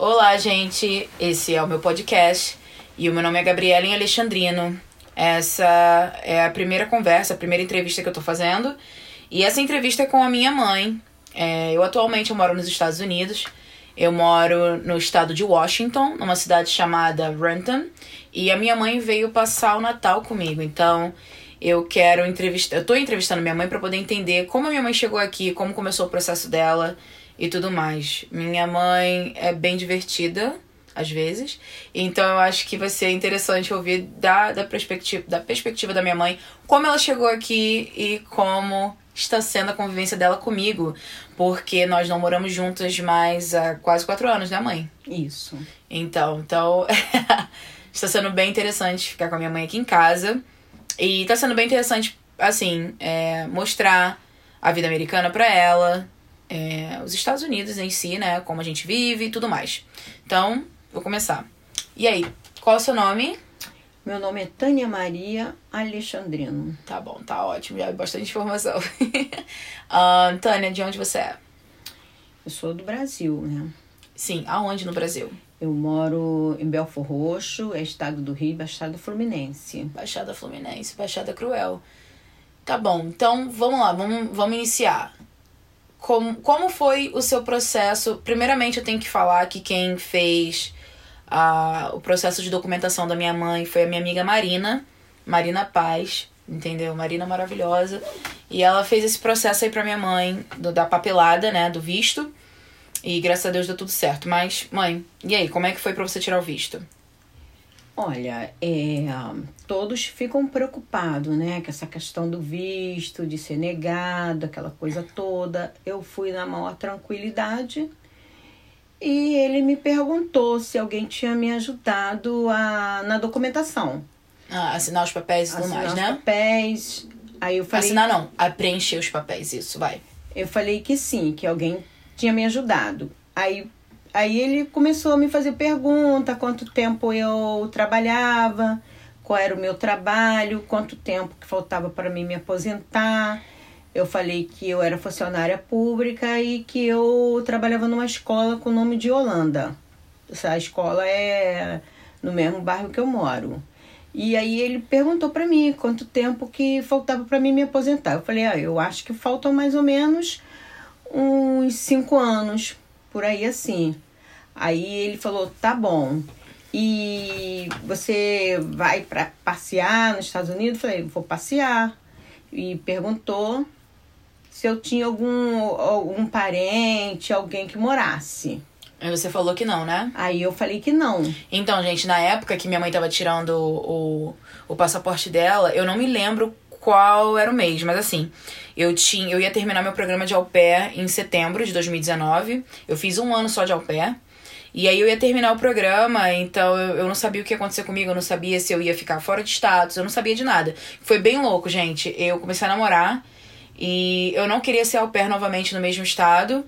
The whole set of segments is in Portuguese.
Olá, gente. Esse é o meu podcast e o meu nome é Gabriela Alexandrino. Essa é a primeira conversa, a primeira entrevista que eu tô fazendo. E essa entrevista é com a minha mãe. É, eu atualmente eu moro nos Estados Unidos. Eu moro no estado de Washington, numa cidade chamada Renton. E a minha mãe veio passar o Natal comigo. Então, eu quero entrevistar. Eu tô entrevistando minha mãe para poder entender como a minha mãe chegou aqui, como começou o processo dela e tudo mais. Minha mãe é bem divertida, às vezes. Então eu acho que vai ser interessante ouvir da, da, perspectiva, da perspectiva da minha mãe como ela chegou aqui e como está sendo a convivência dela comigo. Porque nós não moramos juntas mais há quase quatro anos, né, mãe? Isso. Então, então está sendo bem interessante ficar com a minha mãe aqui em casa. E está sendo bem interessante, assim, é, mostrar a vida americana para ela, é, os Estados Unidos em si, né? Como a gente vive e tudo mais. Então, vou começar. E aí, qual é o seu nome? Meu nome é Tânia Maria Alexandrino. Tá bom, tá ótimo, já é bastante informação. uh, Tânia, de onde você é? Eu sou do Brasil, né? Sim, aonde no Brasil? Eu moro em Belfor Roxo, é estado do Rio, Baixada Fluminense. Baixada Fluminense, Baixada Cruel. Tá bom, então vamos lá, vamos, vamos iniciar como, como foi o seu processo? Primeiramente, eu tenho que falar que quem fez a, o processo de documentação da minha mãe foi a minha amiga Marina, Marina Paz, entendeu? Marina maravilhosa. E ela fez esse processo aí pra minha mãe, do, da papelada, né, do visto. E graças a Deus deu tudo certo. Mas, mãe, e aí, como é que foi para você tirar o visto? Olha, é, todos ficam preocupados, né? Com essa questão do visto, de ser negado, aquela coisa toda. Eu fui na maior tranquilidade e ele me perguntou se alguém tinha me ajudado a, na documentação. Ah, assinar os papéis e tudo mais, né? Assinar os papéis. Aí eu falei. Assinar não, a preencher os papéis, isso, vai. Eu falei que sim, que alguém tinha me ajudado. Aí Aí ele começou a me fazer pergunta, quanto tempo eu trabalhava, qual era o meu trabalho, quanto tempo que faltava para mim me aposentar. Eu falei que eu era funcionária pública e que eu trabalhava numa escola com o nome de Holanda. Essa escola é no mesmo bairro que eu moro. E aí ele perguntou para mim quanto tempo que faltava para mim me aposentar. Eu falei, ah, eu acho que faltam mais ou menos uns cinco anos por aí assim. Aí ele falou: tá bom. E você vai para passear nos Estados Unidos? Eu falei: vou passear. E perguntou se eu tinha algum, algum parente, alguém que morasse. Aí você falou que não, né? Aí eu falei que não. Então, gente, na época que minha mãe tava tirando o, o, o passaporte dela, eu não me lembro qual era o mês, mas assim, eu tinha, eu ia terminar meu programa de au pair em setembro de 2019. Eu fiz um ano só de au pair. E aí eu ia terminar o programa, então eu, não sabia o que ia acontecer comigo, eu não sabia se eu ia ficar fora de status, eu não sabia de nada. Foi bem louco, gente. Eu comecei a namorar e eu não queria ser au pair novamente no mesmo estado.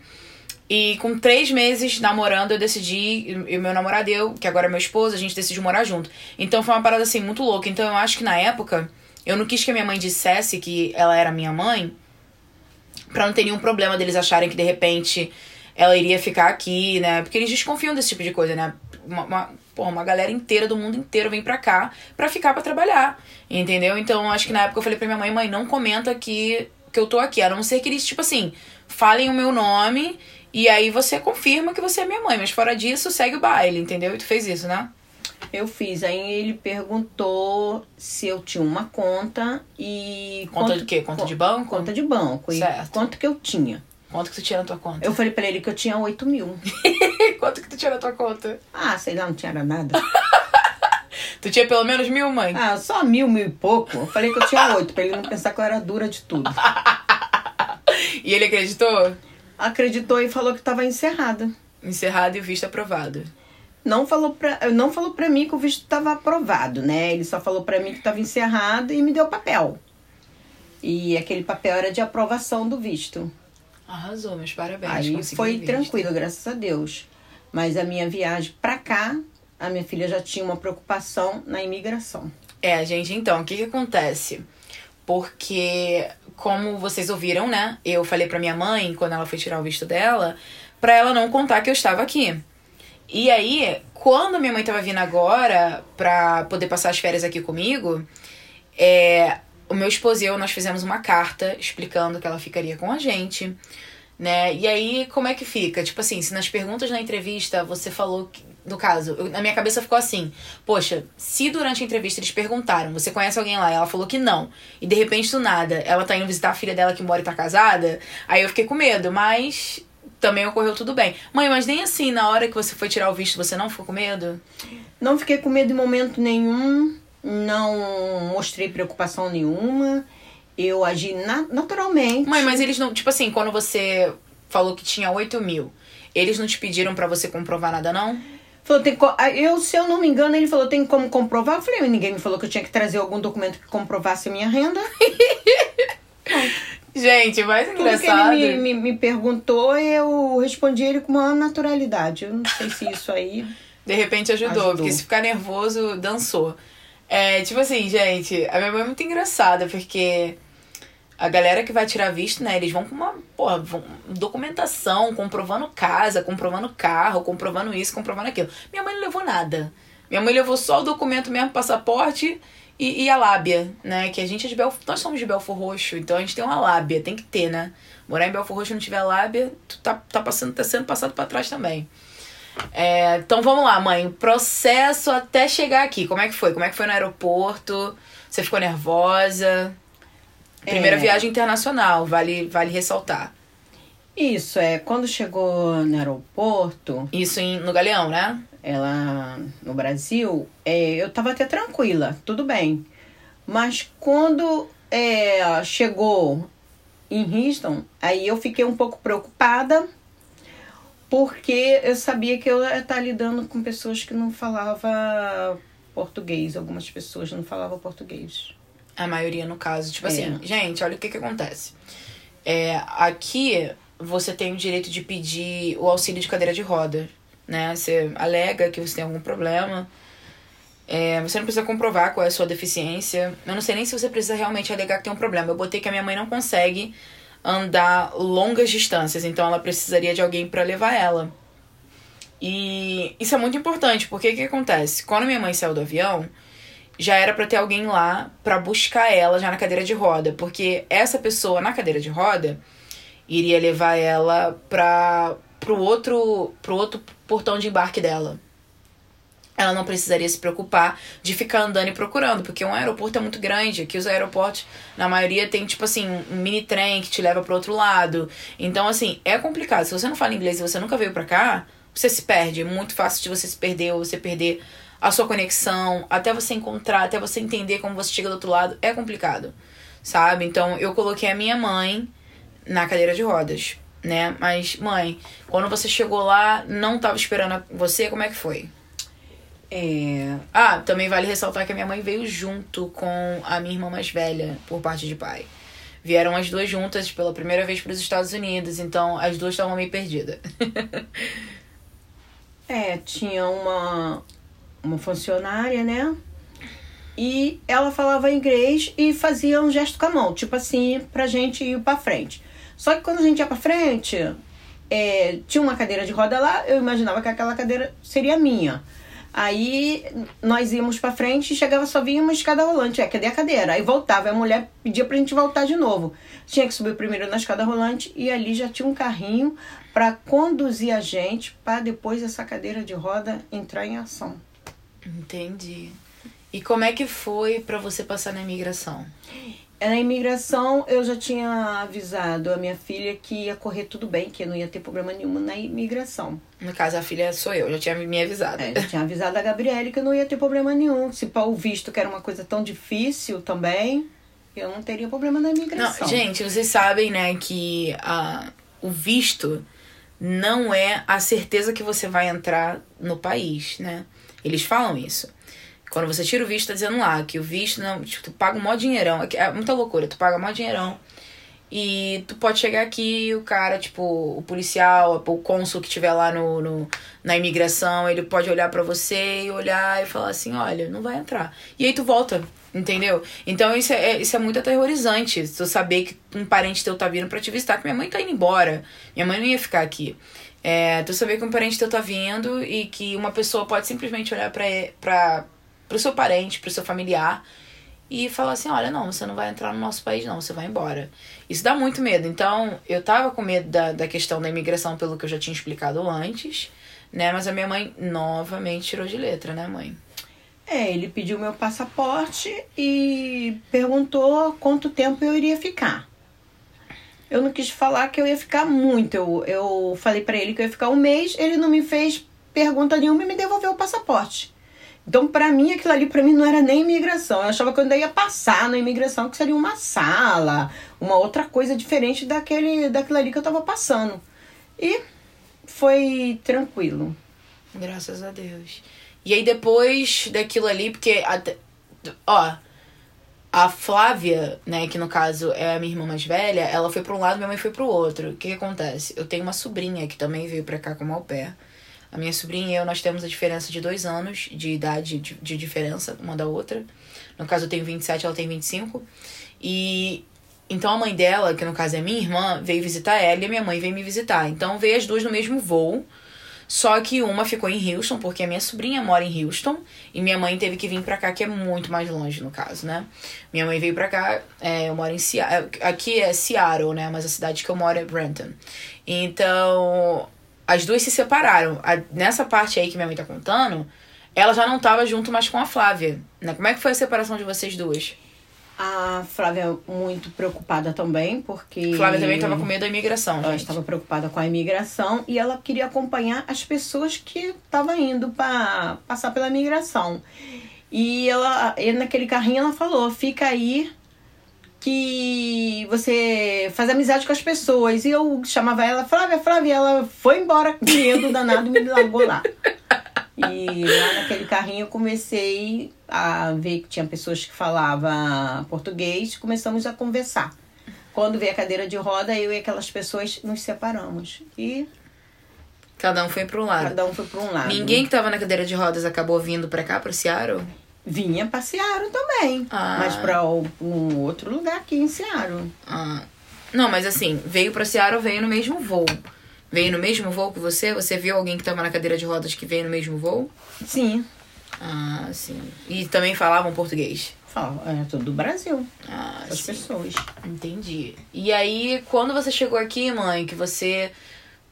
E com três meses namorando, eu decidi, e meu namorado eu, que agora é meu esposo, a gente decidiu morar junto. Então foi uma parada assim muito louca. Então eu acho que na época eu não quis que a minha mãe dissesse que ela era minha mãe, pra não ter nenhum problema deles acharem que de repente ela iria ficar aqui, né? Porque eles desconfiam desse tipo de coisa, né? Uma, uma, porra, uma galera inteira do mundo inteiro vem pra cá pra ficar pra trabalhar, entendeu? Então acho que na época eu falei pra minha mãe: mãe, não comenta que, que eu tô aqui, a não ser que eles, tipo assim, falem o meu nome e aí você confirma que você é minha mãe, mas fora disso, segue o baile, entendeu? E tu fez isso, né? Eu fiz. Aí ele perguntou se eu tinha uma conta e. Conta de quê? Conta de banco? Conta de banco. Certo. E quanto que eu tinha. Quanto que tu tinha na tua conta? Eu falei pra ele que eu tinha 8 mil. Quanto que tu tinha na tua conta? Ah, sei lá, não tinha nada. tu tinha pelo menos mil, mãe? Ah, só mil, mil e pouco. Eu falei que eu tinha oito, pra ele não pensar que eu era dura de tudo. e ele acreditou? Acreditou e falou que tava encerrada. Encerrada e o visto aprovado não falou pra, não falou pra mim que o visto estava aprovado, né? Ele só falou pra mim que estava encerrado e me deu papel. E aquele papel era de aprovação do visto. Arrasou, meus parabéns. Aí foi tranquilo, graças a Deus. Mas a minha viagem pra cá, a minha filha já tinha uma preocupação na imigração. É, gente, então, o que que acontece? Porque, como vocês ouviram, né? Eu falei pra minha mãe, quando ela foi tirar o visto dela, pra ela não contar que eu estava aqui. E aí, quando minha mãe tava vindo agora pra poder passar as férias aqui comigo, é, o meu esposo e eu, nós fizemos uma carta explicando que ela ficaria com a gente, né? E aí, como é que fica? Tipo assim, se nas perguntas na entrevista você falou que, no caso, eu, na minha cabeça ficou assim: poxa, se durante a entrevista eles perguntaram, você conhece alguém lá? E ela falou que não. E de repente, do nada, ela tá indo visitar a filha dela que mora e tá casada. Aí eu fiquei com medo, mas também ocorreu tudo bem. Mãe, mas nem assim, na hora que você foi tirar o visto, você não ficou com medo? Não fiquei com medo em momento nenhum, não mostrei preocupação nenhuma. Eu agi na naturalmente. Mãe, mas eles não. Tipo assim, quando você falou que tinha 8 mil, eles não te pediram para você comprovar nada, não? Falou, tem ah, eu, se eu não me engano, ele falou, tem como comprovar? Eu falei, ninguém me falou que eu tinha que trazer algum documento que comprovasse a minha renda. Gente, mais Tudo que engraçado. ele me, me, me perguntou, eu respondi ele com uma naturalidade. Eu não sei se isso aí. De repente ajudou, Ajudou. porque se ficar nervoso, dançou. É, tipo assim, gente, a minha mãe é muito engraçada, porque a galera que vai tirar visto, né, eles vão com uma, porra, vão- documentação, comprovando casa, comprovando carro, comprovando isso, comprovando aquilo. Minha mãe não levou nada. Minha mãe levou só o documento mesmo, passaporte e, e a lábia, né, que a gente é de Belfort, nós somos de Belfor Roxo, então a gente tem uma lábia, tem que ter, né. Morar em Belfor Roxo e não tiver lábia, tu tá, tá, passando, tá sendo passado pra trás também. É, então vamos lá, mãe. Processo até chegar aqui. Como é que foi? Como é que foi no aeroporto? Você ficou nervosa? Primeira É. viagem internacional, vale, vale ressaltar. Isso, é. Quando chegou no aeroporto, Isso em, no Galeão, né? ela no Brasil, é, eu tava até tranquila, tudo bem. Mas quando é, chegou em Houston, aí eu fiquei um pouco preocupada, porque eu sabia que eu ia estar lidando com pessoas que não falavam português. Algumas pessoas não falavam português. A maioria, no caso. Tipo É. assim, gente, olha o que que acontece. É, aqui, você tem o direito de pedir o auxílio de cadeira de roda, né? Você alega que você tem algum problema. É, você não precisa comprovar qual é a sua deficiência. Eu não sei nem se você precisa realmente alegar que tem um problema. Eu botei que a minha mãe não consegue andar longas distâncias, então ela precisaria de alguém para levar ela. E isso é muito importante, porque o que acontece? Quando minha mãe saiu do avião, já era pra ter alguém lá pra buscar ela já na cadeira de roda, porque essa pessoa na cadeira de roda iria levar ela para pro outro pro outro portão de embarque dela. Ela não precisaria se preocupar de ficar andando e procurando, porque um aeroporto é muito grande. Aqui os aeroportos, na maioria, tem tipo assim, um mini trem que te leva pro outro lado. Então, assim, é complicado. Se você não fala inglês e você nunca veio pra cá, você se perde. É muito fácil de você se perder ou você perder a sua conexão, até você encontrar, até você entender como você chega do outro lado, é complicado, sabe? Então eu coloquei a minha mãe na cadeira de rodas, né? Mas, mãe, quando você chegou lá, não tava esperando você, como é que foi? É, Ah, também vale ressaltar que a minha mãe veio junto com a minha irmã mais velha, por parte de pai. Vieram as duas juntas pela primeira vez para os Estados Unidos, então as duas estavam meio perdidas. É, tinha uma, uma funcionária, né? E ela falava inglês e fazia um gesto com a mão, tipo assim, pra gente ir pra frente. Só que quando a gente ia pra frente, é, tinha uma cadeira de roda lá, eu imaginava que aquela cadeira seria minha. Aí nós íamos pra frente e chegava só vinha uma escada rolante. É, cadê a cadeira? Aí voltava, a mulher pedia pra gente voltar de novo. Tinha que subir primeiro na escada rolante e ali já tinha um carrinho para conduzir a gente para depois essa cadeira de roda entrar em ação. Entendi. E como é que foi para você passar na imigração? Na imigração, eu já tinha avisado a minha filha que ia correr tudo bem, que não ia ter problema nenhum na imigração. No caso, a filha sou eu, já tinha me avisado. É, eu tinha avisado a Gabriele que não ia ter problema nenhum. Se para o visto, que era uma coisa tão difícil também, eu não teria problema na Não, imigração. gente, vocês sabem, né, que a, o visto não é a certeza que você vai entrar no país, né? Eles falam isso. Quando você tira o visto, tá dizendo lá que o visto não. Tipo, tu paga um mó dinheirão. É muita loucura, tu paga mó dinheirão. E tu pode chegar aqui e o cara, tipo, o policial, o cônsul que tiver lá no, no na imigração, ele pode olhar pra você e olhar e falar assim, olha, não vai entrar. E aí tu volta, entendeu? Então isso é, isso é muito aterrorizante, tu saber que um parente teu tá vindo pra te visitar, que minha mãe tá indo embora. Minha mãe não ia ficar aqui. É, tu saber que um parente teu tá vindo e que uma pessoa pode simplesmente olhar pra, pra, pro seu parente, pro seu familiar e falar assim: olha, não, você não vai entrar no nosso país, não, você vai embora. Isso dá muito medo. Então, eu tava com medo da, da questão da imigração, pelo que eu já tinha explicado antes, né? Mas a minha mãe novamente tirou de letra, né, mãe? É, ele pediu meu passaporte e perguntou quanto tempo eu iria ficar. Eu não quis falar que eu ia ficar muito. Eu, eu falei para ele que eu ia ficar um mês, ele não me fez pergunta nenhuma e me devolveu o passaporte. Então, para mim, aquilo ali para mim não era nem imigração. Eu achava que eu ainda ia passar na imigração, que seria uma sala, uma outra coisa diferente daquele, daquilo ali que eu tava passando. E foi tranquilo. Graças a Deus. E aí depois daquilo ali, porque ó, a Flávia, né, que no caso é a minha irmã mais velha, ela foi para um lado, minha mãe foi para o outro. O que, que acontece? Eu tenho uma sobrinha que também veio para cá como au pair. A minha sobrinha e eu, nós temos a diferença de dois anos de idade de, de diferença uma da outra. No caso, eu tenho 27, ela tem 25. E então a mãe dela, que no caso é minha irmã, veio visitar ela e a minha mãe veio me visitar. Então veio as duas no mesmo voo. Só que uma ficou em Houston, porque a minha sobrinha mora em Houston. E minha mãe teve que vir pra cá, que é muito mais longe, no caso, né? Minha mãe veio pra cá, é, eu moro em Seattle. Aqui é Seattle, né? Mas a cidade que eu moro é Brenton. Então, as duas se separaram. A, nessa parte aí que minha mãe tá contando, ela já não tava junto mais com a Flávia. Né? Como é que foi a separação de vocês duas? A Flávia muito preocupada também, porque. Flávia também estava com medo da imigração. Ela estava preocupada com a imigração e ela queria acompanhar as pessoas que estavam indo para passar pela imigração. E ela, naquele carrinho, ela falou: fica aí que você faz amizade com as pessoas. E eu chamava ela, Flávia, Flávia, ela foi embora com medo danado e me largou lá. E lá naquele carrinho eu comecei a ver que tinha pessoas que falavam português, começamos a conversar. Quando veio a cadeira de roda, eu e aquelas pessoas nos separamos. E Cada um foi para um lado. Cada um foi para um lado. Ninguém que estava na cadeira de rodas acabou vindo para cá, para Seattle? Vinha para Seattle também. Ah. Mas para um outro lugar aqui em Seattle. Ah. Não, mas assim, veio para Seattle, veio no mesmo voo. Veio no mesmo voo que você? Você viu alguém que estava na cadeira de rodas que veio no mesmo voo? Sim. Ah, sim. E também falavam português? Falavam, era tudo do Brasil. Ah, As pessoas. Entendi. E aí, quando você chegou aqui, mãe, que você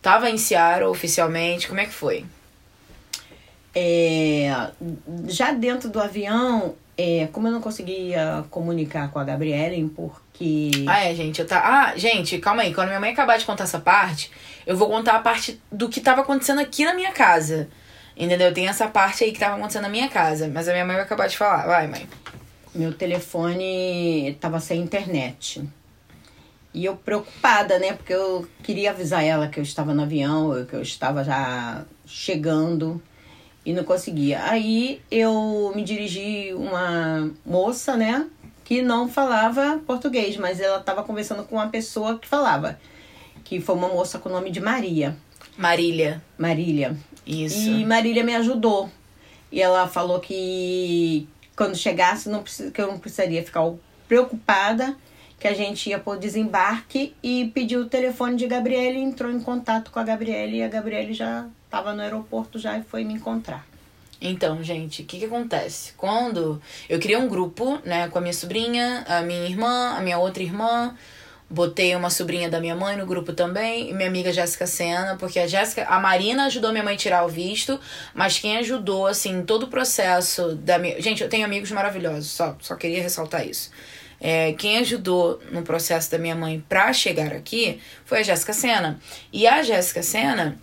tava em Seattle oficialmente, como é que foi? É, já dentro do avião, é, como eu não conseguia comunicar com a Gabriela, porque. Ah, é, gente, eu tá. Ah, gente, calma aí. Quando minha mãe acabar de contar essa parte, eu vou contar a parte do que tava acontecendo aqui na minha casa. Entendeu? Tem essa parte aí que tava acontecendo na minha casa. Mas a minha mãe vai acabar de falar. Vai, mãe. Meu telefone tava sem internet. E eu preocupada, né? Porque eu queria avisar ela que eu estava no avião, que eu estava já chegando e não conseguia. Aí eu me dirigi uma moça, né, que não falava português, mas ela estava conversando com uma pessoa que falava, que foi uma moça com o nome de Maria. Marília. Marília. Isso. E Marília me ajudou. E ela falou que quando chegasse não precisa, que eu não precisaria ficar preocupada, que a gente ia por desembarque e pediu o telefone de Gabriele, entrou em contato com a Gabriele e a Gabriele já estava no aeroporto já e foi me encontrar. Então, gente, o que que acontece? Quando eu criei um grupo, né, com a minha sobrinha, a minha irmã, a minha outra irmã, botei uma sobrinha da minha mãe no grupo também, e minha amiga Jéssica Sena, porque a Jéssica, a Marina ajudou minha mãe a tirar o visto, mas quem ajudou, assim, todo o processo da minha... Gente, eu tenho amigos maravilhosos, só, só queria ressaltar isso. É, quem ajudou no processo da minha mãe pra chegar aqui foi a Jéssica Sena. E a Jéssica Sena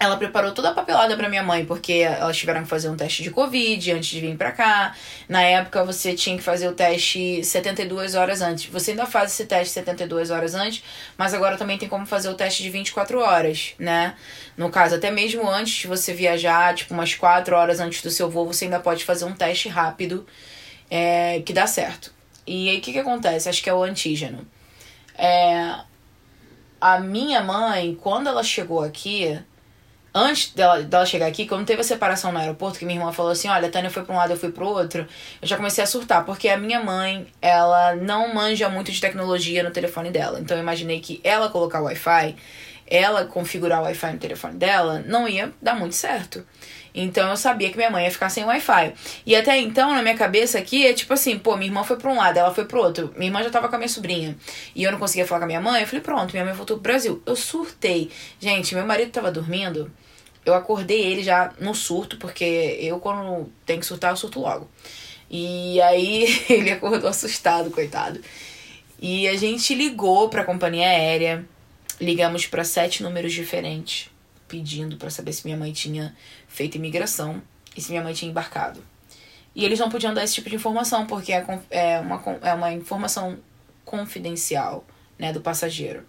ela preparou toda a papelada para minha mãe, porque elas tiveram que fazer um teste de Covid antes de vir para cá. Na época, você tinha que fazer o teste 72 horas antes. Você ainda faz esse teste 72 horas antes, mas agora também tem como fazer o teste de 24 horas, né? No caso, até mesmo antes de você viajar, tipo umas 4 horas antes do seu voo, você ainda pode fazer um teste rápido é, que dá certo. E aí, o que, que acontece? Acho que é o antígeno. É, a minha mãe, quando ela chegou aqui antes dela, dela chegar aqui, quando teve a separação no aeroporto, que minha irmã falou assim, olha, a Tânia foi pra um lado, eu fui pro outro, eu já comecei a surtar, porque a minha mãe, ela não manja muito de tecnologia no telefone dela. Então eu imaginei que ela colocar o Wi-Fi ela configurar o Wi-Fi no telefone dela, não ia dar muito certo. Então eu sabia que minha mãe ia ficar sem Wi-Fi. E até então, na minha cabeça aqui, é tipo assim, pô, minha irmã foi pra um lado, ela foi pro outro. Minha irmã já tava com a minha sobrinha. E eu não conseguia falar com a minha mãe. Eu falei, pronto, minha mãe voltou pro Brasil. Eu surtei. Gente, meu marido tava dormindo. Eu acordei ele já no surto, porque eu, quando tem que surtar, eu surto logo. E aí ele acordou assustado, coitado. E a gente ligou pra companhia aérea. Ligamos para sete números diferentes, pedindo para saber se minha mãe tinha feito imigração e se minha mãe tinha embarcado. E eles não podiam dar esse tipo de informação, porque é, é, uma, é uma informação confidencial, né, do passageiro.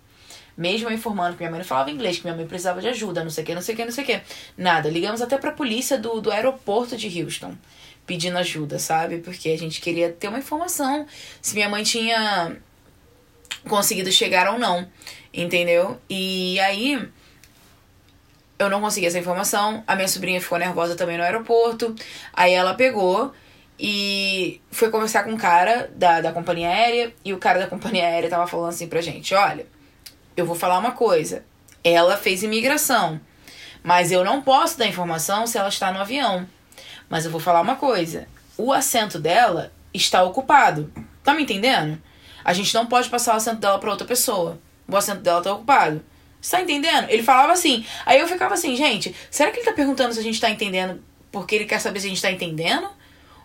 Mesmo eu informando que minha mãe não falava inglês, que minha mãe precisava de ajuda, não sei o que, não sei o que, não sei o que. Nada. Ligamos até pra polícia do, do aeroporto de Houston, pedindo ajuda, sabe? Porque a gente queria ter uma informação se minha mãe tinha conseguido chegar ou não entendeu? E aí eu não consegui essa informação. A minha sobrinha ficou nervosa também no aeroporto. Aí ela pegou e foi conversar com o cara da, da companhia aérea. E o cara da companhia aérea tava falando assim pra gente: olha, eu vou falar uma coisa. Ela fez imigração. Mas eu não posso dar informação se ela está no avião. Mas eu vou falar uma coisa: o assento dela está ocupado. Tá me entendendo? A gente não pode passar o assento dela para outra pessoa o assento dela tá ocupado. Você tá entendendo? Ele falava assim. Aí eu ficava assim, gente, será que ele tá perguntando se a gente tá entendendo porque ele quer saber se a gente tá entendendo?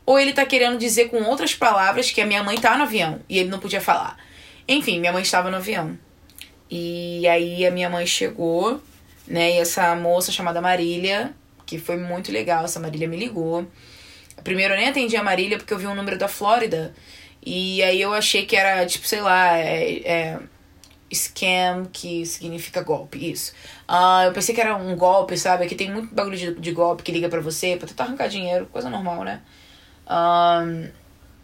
Ou ele tá querendo dizer com outras palavras que a minha mãe tá no avião e ele não podia falar? Enfim, minha mãe estava no avião. E aí a minha mãe chegou, né? E essa moça chamada Marília, que foi muito legal, essa Marília me ligou. Primeiro eu nem atendi a Marília porque eu vi um número da Flórida. E aí eu achei que era, tipo, sei lá, é, é scam, que significa golpe, isso. Uh, eu pensei que era um golpe, sabe? Aqui tem muito bagulho de, de golpe que liga para você pra tentar arrancar dinheiro, coisa normal, né? Um,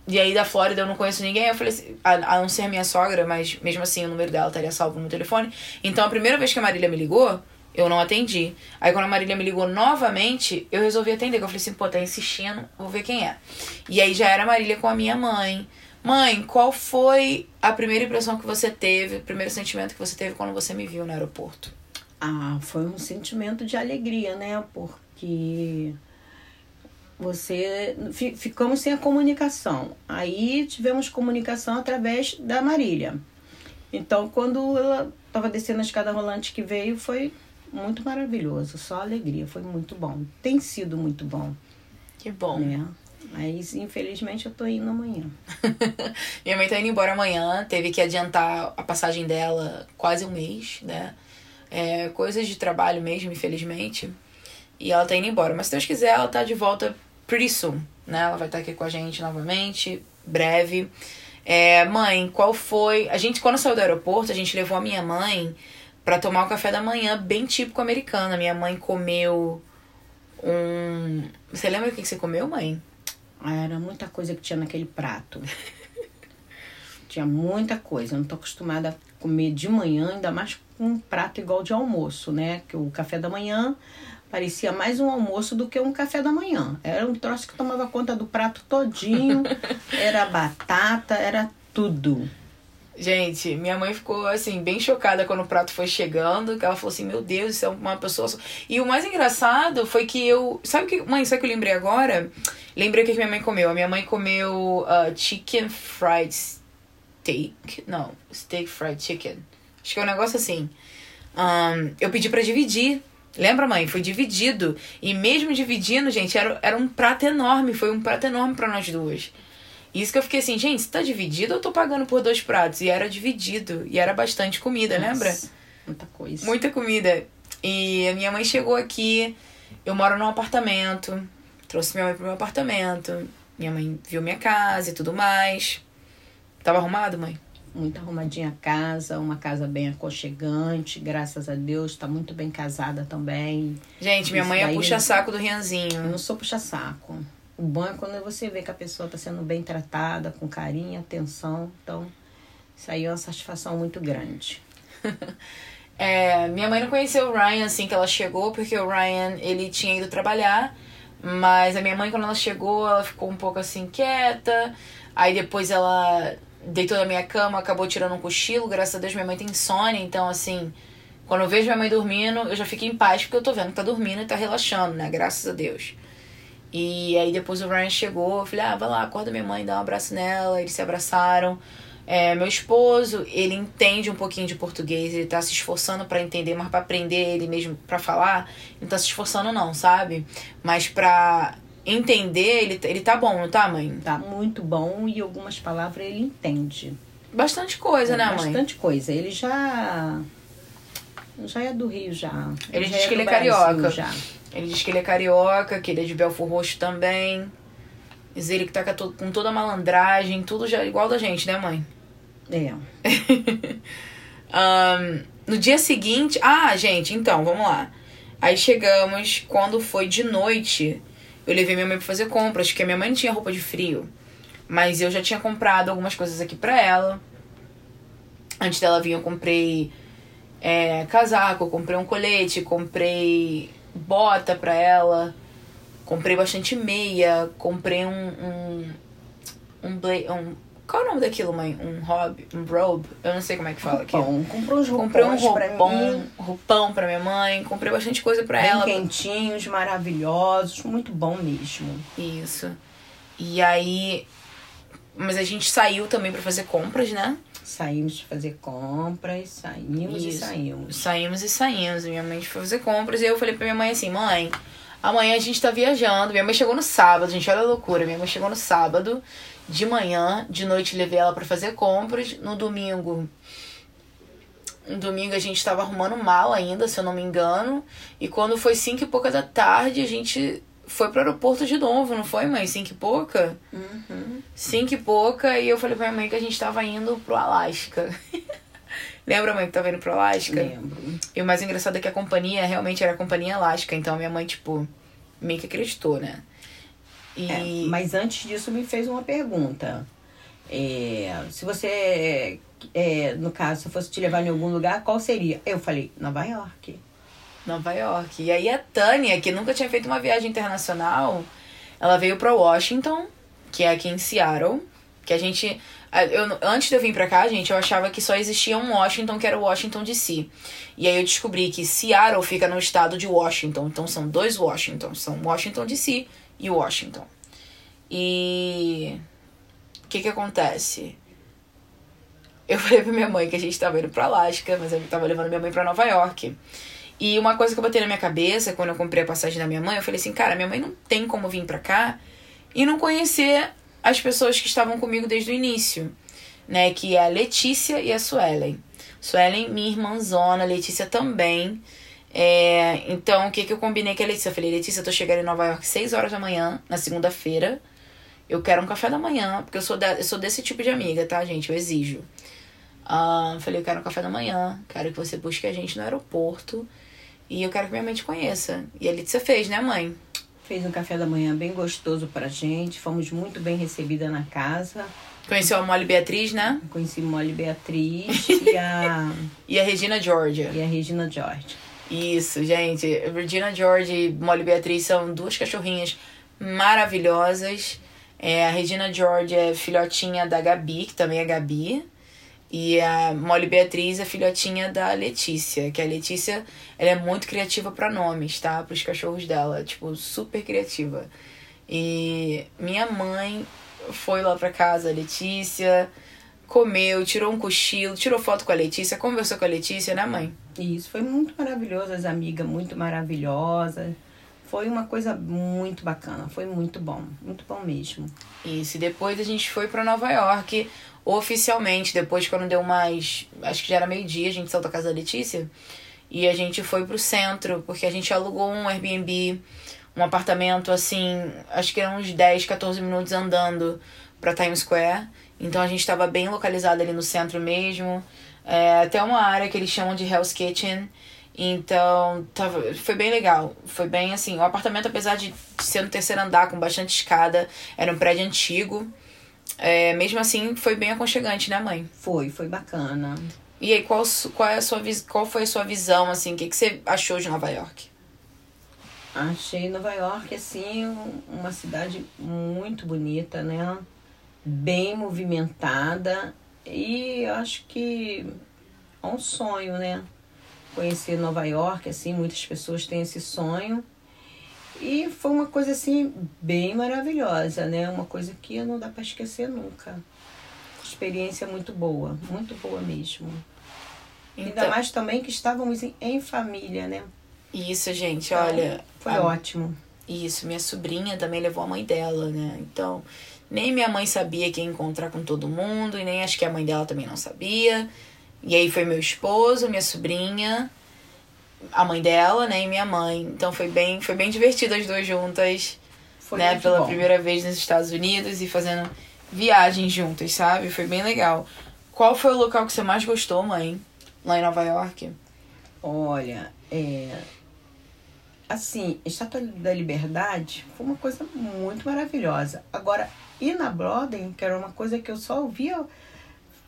e aí da Flórida eu não conheço ninguém, eu falei assim, a, a não ser a minha sogra, mas mesmo assim o número dela estaria salvo no meu telefone. Então a primeira vez que a Marília me ligou, eu não atendi. Aí quando a Marília me ligou novamente, eu resolvi atender. Eu falei assim, pô, tá insistindo, vou ver quem é. E aí já era a Marília com a minha mãe. Mãe, qual foi a primeira impressão que você teve, o primeiro sentimento que você teve quando você me viu no aeroporto? Ah, foi um sentimento de alegria, né? Porque você ficamos sem a comunicação. Aí tivemos comunicação através da Marília. Então, quando ela estava descendo a escada rolante que veio, foi muito maravilhoso, só alegria, foi muito bom. Tem sido muito bom. Que bom. Né? Mas infelizmente eu tô indo amanhã. Minha mãe tá indo embora amanhã, teve que adiantar a passagem dela quase um mês, né? É, coisas de trabalho mesmo, infelizmente. E ela tá indo embora. Mas se Deus quiser, ela tá de volta pretty soon, né? Ela vai estar tá aqui com a gente novamente, breve. É, mãe, qual foi. A gente, quando saiu do aeroporto, a gente levou a minha mãe para tomar o café da manhã, bem típico americano. A minha mãe comeu um. Você lembra o que você comeu, mãe? Era muita coisa que tinha naquele prato. tinha muita coisa. Eu não tô acostumada a comer de manhã, ainda mais com um prato igual de almoço, né? Que o café da manhã parecia mais um almoço do que um café da manhã. Era um troço que tomava conta do prato todinho. era batata, era tudo. Gente, minha mãe ficou assim, bem chocada quando o prato foi chegando. Que ela falou assim: Meu Deus, isso é uma pessoa. E o mais engraçado foi que eu. Sabe que. Mãe, sabe que eu lembrei agora? Lembrei o que minha mãe comeu. A minha mãe comeu uh, chicken fried steak. Não, steak fried chicken. Acho que é um negócio assim. Um, eu pedi para dividir. Lembra, mãe? Foi dividido. E mesmo dividindo, gente, era, era um prato enorme. Foi um prato enorme para nós duas. Isso que eu fiquei assim, gente, tá dividido ou eu tô pagando por dois pratos? E era dividido. E era bastante comida, Nossa, lembra? Muita coisa. Muita comida. E a minha mãe chegou aqui. Eu moro num apartamento. Trouxe minha mãe pro meu apartamento. Minha mãe viu minha casa e tudo mais. Tava arrumado, mãe? Muito arrumadinha a casa, uma casa bem aconchegante, graças a Deus, tá muito bem casada também. Gente, minha Isso mãe é puxa-saco do Rianzinho. Eu não sou puxa-saco. O bom é quando você vê que a pessoa está sendo bem tratada, com carinho, atenção. Então, isso aí é uma satisfação muito grande. é, minha mãe não conheceu o Ryan assim que ela chegou, porque o Ryan ele tinha ido trabalhar. Mas a minha mãe, quando ela chegou, ela ficou um pouco assim quieta. Aí depois ela deitou na minha cama, acabou tirando um cochilo. Graças a Deus, minha mãe tem insônia, então assim Quando eu vejo minha mãe dormindo, eu já fico em paz porque eu tô vendo que tá dormindo e tá relaxando, né? Graças a Deus. E aí depois o Ryan chegou, eu falei, ah, vai lá, acorda minha mãe, dá um abraço nela. Eles se abraçaram. É, meu esposo, ele entende um pouquinho de português, ele tá se esforçando para entender, mas para aprender ele mesmo para falar, não tá se esforçando não, sabe? Mas pra entender, ele, ele tá bom, não tá, mãe? Tá muito bom e algumas palavras ele entende. Bastante coisa, É, né, mãe? Bastante coisa. Ele já. Já é do Rio já. Ele já diz que do ele é Brasil carioca. Já. Ele diz que ele é carioca, que ele é de Belfor Roxo também. Diz ele que tá com to- com toda a malandragem, tudo já igual da gente, né, mãe? É. Ahn, no dia seguinte. Ah, gente, então, vamos lá. Aí chegamos, quando foi de noite, eu levei minha mãe pra fazer compras, porque minha mãe não tinha roupa de frio. Mas eu já tinha comprado algumas coisas aqui pra ela. Antes dela vir, eu comprei é, casaco, comprei um colete, comprei bota pra ela, comprei bastante meia, comprei um. um, um, bla- um qual é o nome daquilo, mãe? Um hobby? Um robe? Eu não sei como é que fala aqui. Bom, comprou uns Comprei um roupões pra roupão, roupão pra minha mãe, comprei bastante coisa pra Bem ela. quentinhos, maravilhosos, muito bom mesmo. Isso. E aí. Mas a gente saiu também pra fazer compras, né? Saímos de fazer compras, saímos e Isso. saímos. Saímos e saímos. Minha mãe foi fazer compras. E eu falei pra minha mãe assim: mãe, amanhã a gente tá viajando. Minha mãe chegou no sábado, gente, olha a loucura. Minha mãe chegou no sábado, de manhã, de noite levei ela pra fazer compras. No domingo. No domingo a gente tava arrumando mala ainda, se eu não me engano. E quando foi cinco e pouca da tarde, a gente foi pro aeroporto de novo, não foi, mãe? Cinco e pouca? Uhum. Cinco e pouca, e eu falei pra minha mãe que a gente tava indo pro Alasca. Lembra, mãe, que tava indo pro Alasca? Lembro. E o mais engraçado é que a companhia realmente era a companhia Alasca, então minha mãe, tipo, meio que acreditou, né? E. É, mas antes disso me fez uma pergunta. É, se você, é, no caso, se eu fosse te levar em algum lugar, qual seria? Eu falei, Nova York. Nova York. E aí a Tânia, que nunca tinha feito uma viagem internacional, ela veio pra Washington, que é aqui em Seattle, que a gente eu, antes de eu vir pra cá, gente, eu achava que só existia um Washington, que era o Washington DC. E aí eu descobri que Seattle fica no estado de Washington. Então são dois Washingtons. São Washington DC e Washington. E o que que acontece? Eu falei pra minha mãe que a gente tava indo pra Alasca, mas eu tava levando minha mãe pra Nova York. E uma coisa que eu botei na minha cabeça quando eu comprei a passagem da minha mãe, eu falei assim, cara, minha mãe não tem como vir pra cá e não conhecer as pessoas que estavam comigo desde o início, né? Que é a Letícia e a Suelen. Suelen, minha irmãzona, Letícia também. É, então, o que, que eu combinei com a Letícia? Eu falei, Letícia, eu tô chegando em Nova York 6 horas da manhã, na segunda-feira. Eu quero um café da manhã, porque eu sou, eu sou desse tipo de amiga, tá, gente? Eu exijo. Ah, falei, eu quero um café da manhã, quero que você busque a gente no aeroporto. E eu quero que minha mãe te conheça. E a Letícia fez, né, mãe? Fez um café da manhã bem gostoso pra gente. Fomos muito bem recebidas na casa. Conheceu a Molly Beatriz, né? Conheci Molly Beatriz e a, E a Regina Georgia. e a Regina George. Isso, gente. Regina George e Molly Beatriz são duas cachorrinhas maravilhosas. É, a Regina George é filhotinha da Gabi, que também é Gabi. E a Molly Beatriz é filhotinha da Letícia, que a Letícia ela é muito criativa pra nomes, tá? Para os cachorros dela, tipo, super criativa. E minha mãe foi lá pra casa, a Letícia, comeu, tirou um cochilo, tirou foto com a Letícia, conversou com a Letícia, né, mãe? Isso foi muito maravilhoso, as amigas muito maravilhosas. Foi uma coisa muito bacana, foi muito bom, muito bom mesmo. Isso, e depois a gente foi pra Nova York oficialmente. Depois, quando deu mais. Acho que já era meio-dia, a gente saiu da casa da Letícia. E a gente foi pro centro, porque a gente alugou um Airbnb, um apartamento assim, acho que eram uns 10, 14 minutos andando pra Times Square. Então a gente tava bem localizado ali no centro mesmo. É, até uma área que eles chamam de Hell's Kitchen. Então, tava, foi bem legal. Foi bem assim. O apartamento, apesar de ser no terceiro andar, com bastante escada, era um prédio antigo. É, mesmo assim, foi bem aconchegante, né, mãe? Foi, foi bacana. E aí, qual, qual, é a sua, vis- qual foi a sua visão, assim? O que, que você achou de Nova York? Achei Nova York, assim, um- uma cidade muito bonita, né? Bem movimentada. E acho que é um sonho, né? conhecer Nova York, assim, muitas pessoas têm esse sonho. E foi uma coisa assim bem maravilhosa, né? Uma coisa que não dá para esquecer nunca. Experiência muito boa, muito boa mesmo. Então, Ainda mais também que estávamos em, em família, né? Isso, gente, então, olha. Foi a... ótimo. Isso, minha sobrinha também levou a mãe dela, né? Então, nem minha mãe sabia que ia encontrar com todo mundo, e nem acho que a mãe dela também não sabia. E aí foi meu esposo, minha sobrinha, a mãe dela, né, e minha mãe. Então foi bem, foi bem divertido as duas juntas, foi né, pela bom. primeira vez nos Estados Unidos e fazendo viagens juntas, sabe? Foi bem legal. Qual foi o local que você mais gostou, mãe? Lá em Nova York? Olha, é assim, Estátua da Liberdade foi uma coisa muito maravilhosa. Agora, ir na Broadway, que era uma coisa que eu só ouvia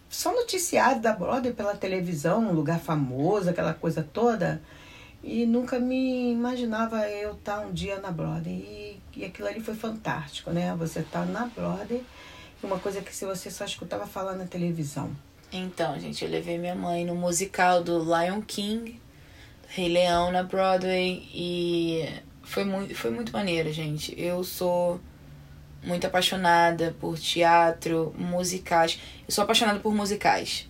só noticiado da Broadway pela televisão, um lugar famoso, aquela coisa toda. E nunca me imaginava eu estar um dia na Broadway. E, e aquilo ali foi fantástico, né? Você tá na Broadway, uma coisa que se você só escutava falar na televisão. Então, gente, eu levei minha mãe no musical do Lion King, Rei Leão na Broadway e foi muito, foi muito maneiro, gente. Eu sou muito apaixonada por teatro, musicais. Eu sou apaixonada por musicais.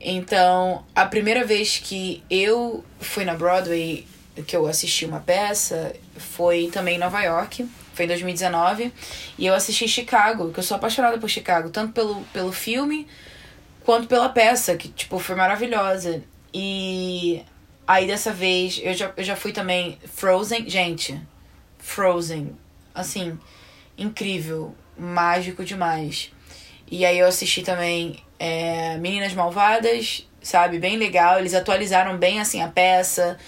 Então, a primeira vez que eu fui na Broadway, que eu assisti uma peça, foi também em Nova York. Foi em 2019. E eu assisti Chicago, que eu sou apaixonada por Chicago, tanto pelo, pelo filme quanto pela peça, que, tipo, foi maravilhosa. E aí dessa vez eu já, eu já fui também Frozen. Gente, Frozen. Assim, incrível, mágico demais. E aí eu assisti também é, Meninas Malvadas, sabe? Bem legal. Eles atualizaram bem assim a peça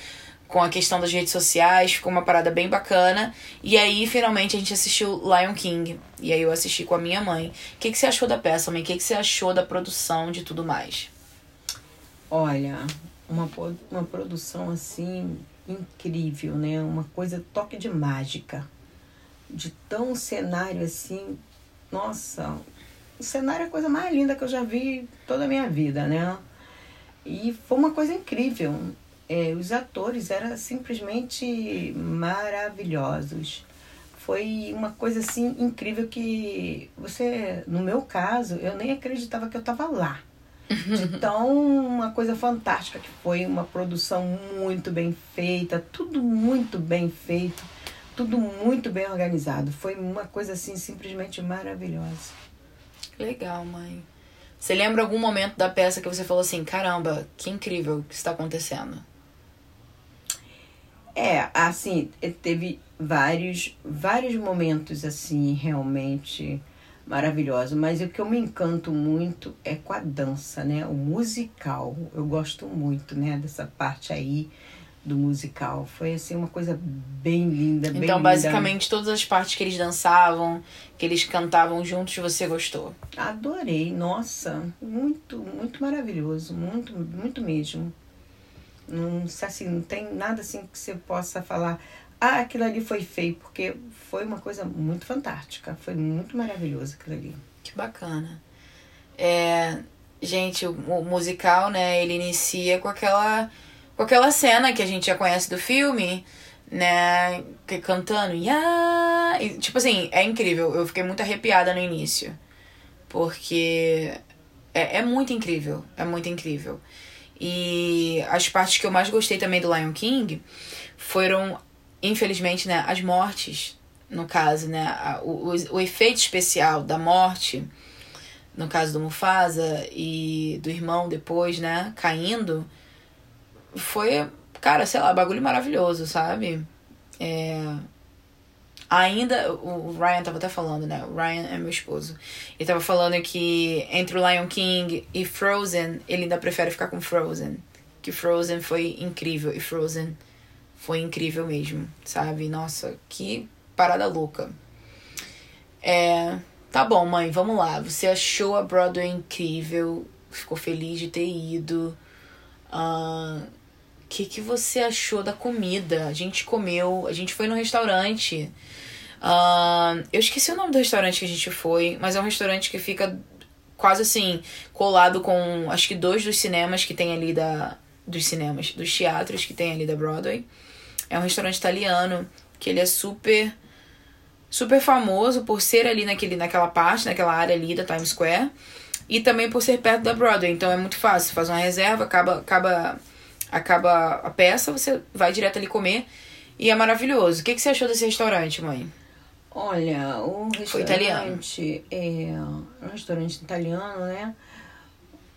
com a questão das redes sociais, ficou uma parada bem bacana. E aí, finalmente, a gente assistiu Lion King. E aí eu assisti com a minha mãe. O que, que você achou da peça, mãe? O que, que você achou da produção, de tudo mais? Olha, uma, uma produção assim incrível, né? Uma coisa toque de mágica de tão cenário assim. Nossa, o cenário é a coisa mais linda que eu já vi toda a minha vida, né? E foi uma coisa incrível. É, os atores eram simplesmente maravilhosos. Foi uma coisa assim incrível que você, no meu caso, eu nem acreditava que eu estava lá. De tão uma coisa fantástica que foi, uma produção muito bem feita, tudo muito bem feito tudo muito bem organizado. Foi uma coisa assim simplesmente maravilhosa. Legal, mãe. Você lembra algum momento da peça que você falou assim, caramba, que incrível que está acontecendo? É, assim, teve vários, vários momentos assim realmente maravilhosos, mas o que eu me encanto muito é com a dança, né? O musical. Eu gosto muito, né, dessa parte aí do musical. Foi assim uma coisa bem linda, bem Então, basicamente todas as partes que eles dançavam, que eles cantavam juntos, você gostou? Adorei. Nossa, muito, muito maravilhoso, muito, muito mesmo. Não, assim, não tem nada assim que você possa falar, ah, aquilo ali foi feio, porque foi uma coisa muito fantástica, foi muito maravilhoso aquilo ali. Que bacana. É, gente, o, o musical, né, ele inicia com aquela com aquela cena que a gente já conhece do filme, né? Cantando, yeah! E, tipo assim, é incrível. Eu fiquei muito arrepiada no início. Porque é, é muito incrível. É muito incrível. E as partes que eu mais gostei também do Lion King foram, infelizmente, né, as mortes, no caso, né? O, o, o efeito especial da morte, no caso do Mufasa e do irmão depois, né, caindo foi, cara, sei lá, bagulho maravilhoso, sabe? É... Ainda, o Ryan tava até falando, né? O Ryan é meu esposo. Ele tava falando que entre o Lion King e Frozen, ele ainda prefere ficar com Frozen. Que Frozen foi incrível. E Frozen foi incrível mesmo, sabe? Nossa, que parada louca. É. Tá bom, mãe, vamos lá. Você achou a Broadway incrível, ficou feliz de ter ido. Uh, que, que você achou da comida? A gente comeu, a gente foi no restaurante. Uh, eu esqueci o nome do restaurante que a gente foi, mas é um restaurante que fica quase assim, colado com acho que dois dos cinemas que tem ali da, dos cinemas, dos teatros que tem ali da Broadway. É um restaurante italiano que ele é super super famoso por ser ali naquele, naquela parte, naquela área ali da Times Square. E também por ser perto da Broadway. Então é muito fácil. Faz uma reserva, acaba, acaba, acaba a peça, você vai direto ali comer. E é maravilhoso. O que, que você achou desse restaurante, mãe? Olha, o restaurante Foi italiano. é um restaurante italiano, né?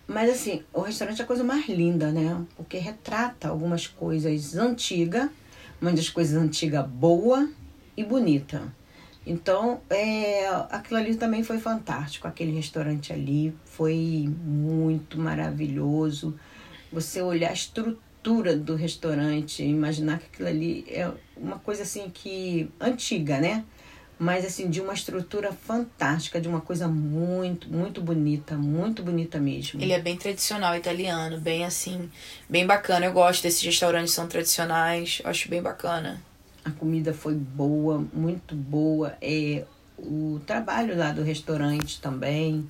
Mas assim, o restaurante é a coisa mais linda, né? Porque retrata algumas coisas antigas, muitas coisas antigas boa e bonita. Então, é, aquilo ali também foi fantástico. Aquele restaurante ali foi muito maravilhoso. Você olhar a estrutura do restaurante, imaginar que aquilo ali é uma coisa assim que antiga, né? Mas assim de uma estrutura fantástica, de uma coisa muito, muito bonita, muito bonita mesmo. Ele é bem tradicional italiano, bem assim, bem bacana. Eu gosto desses restaurantes são tradicionais, acho bem bacana. A comida foi boa, muito boa. É, o trabalho lá do restaurante também,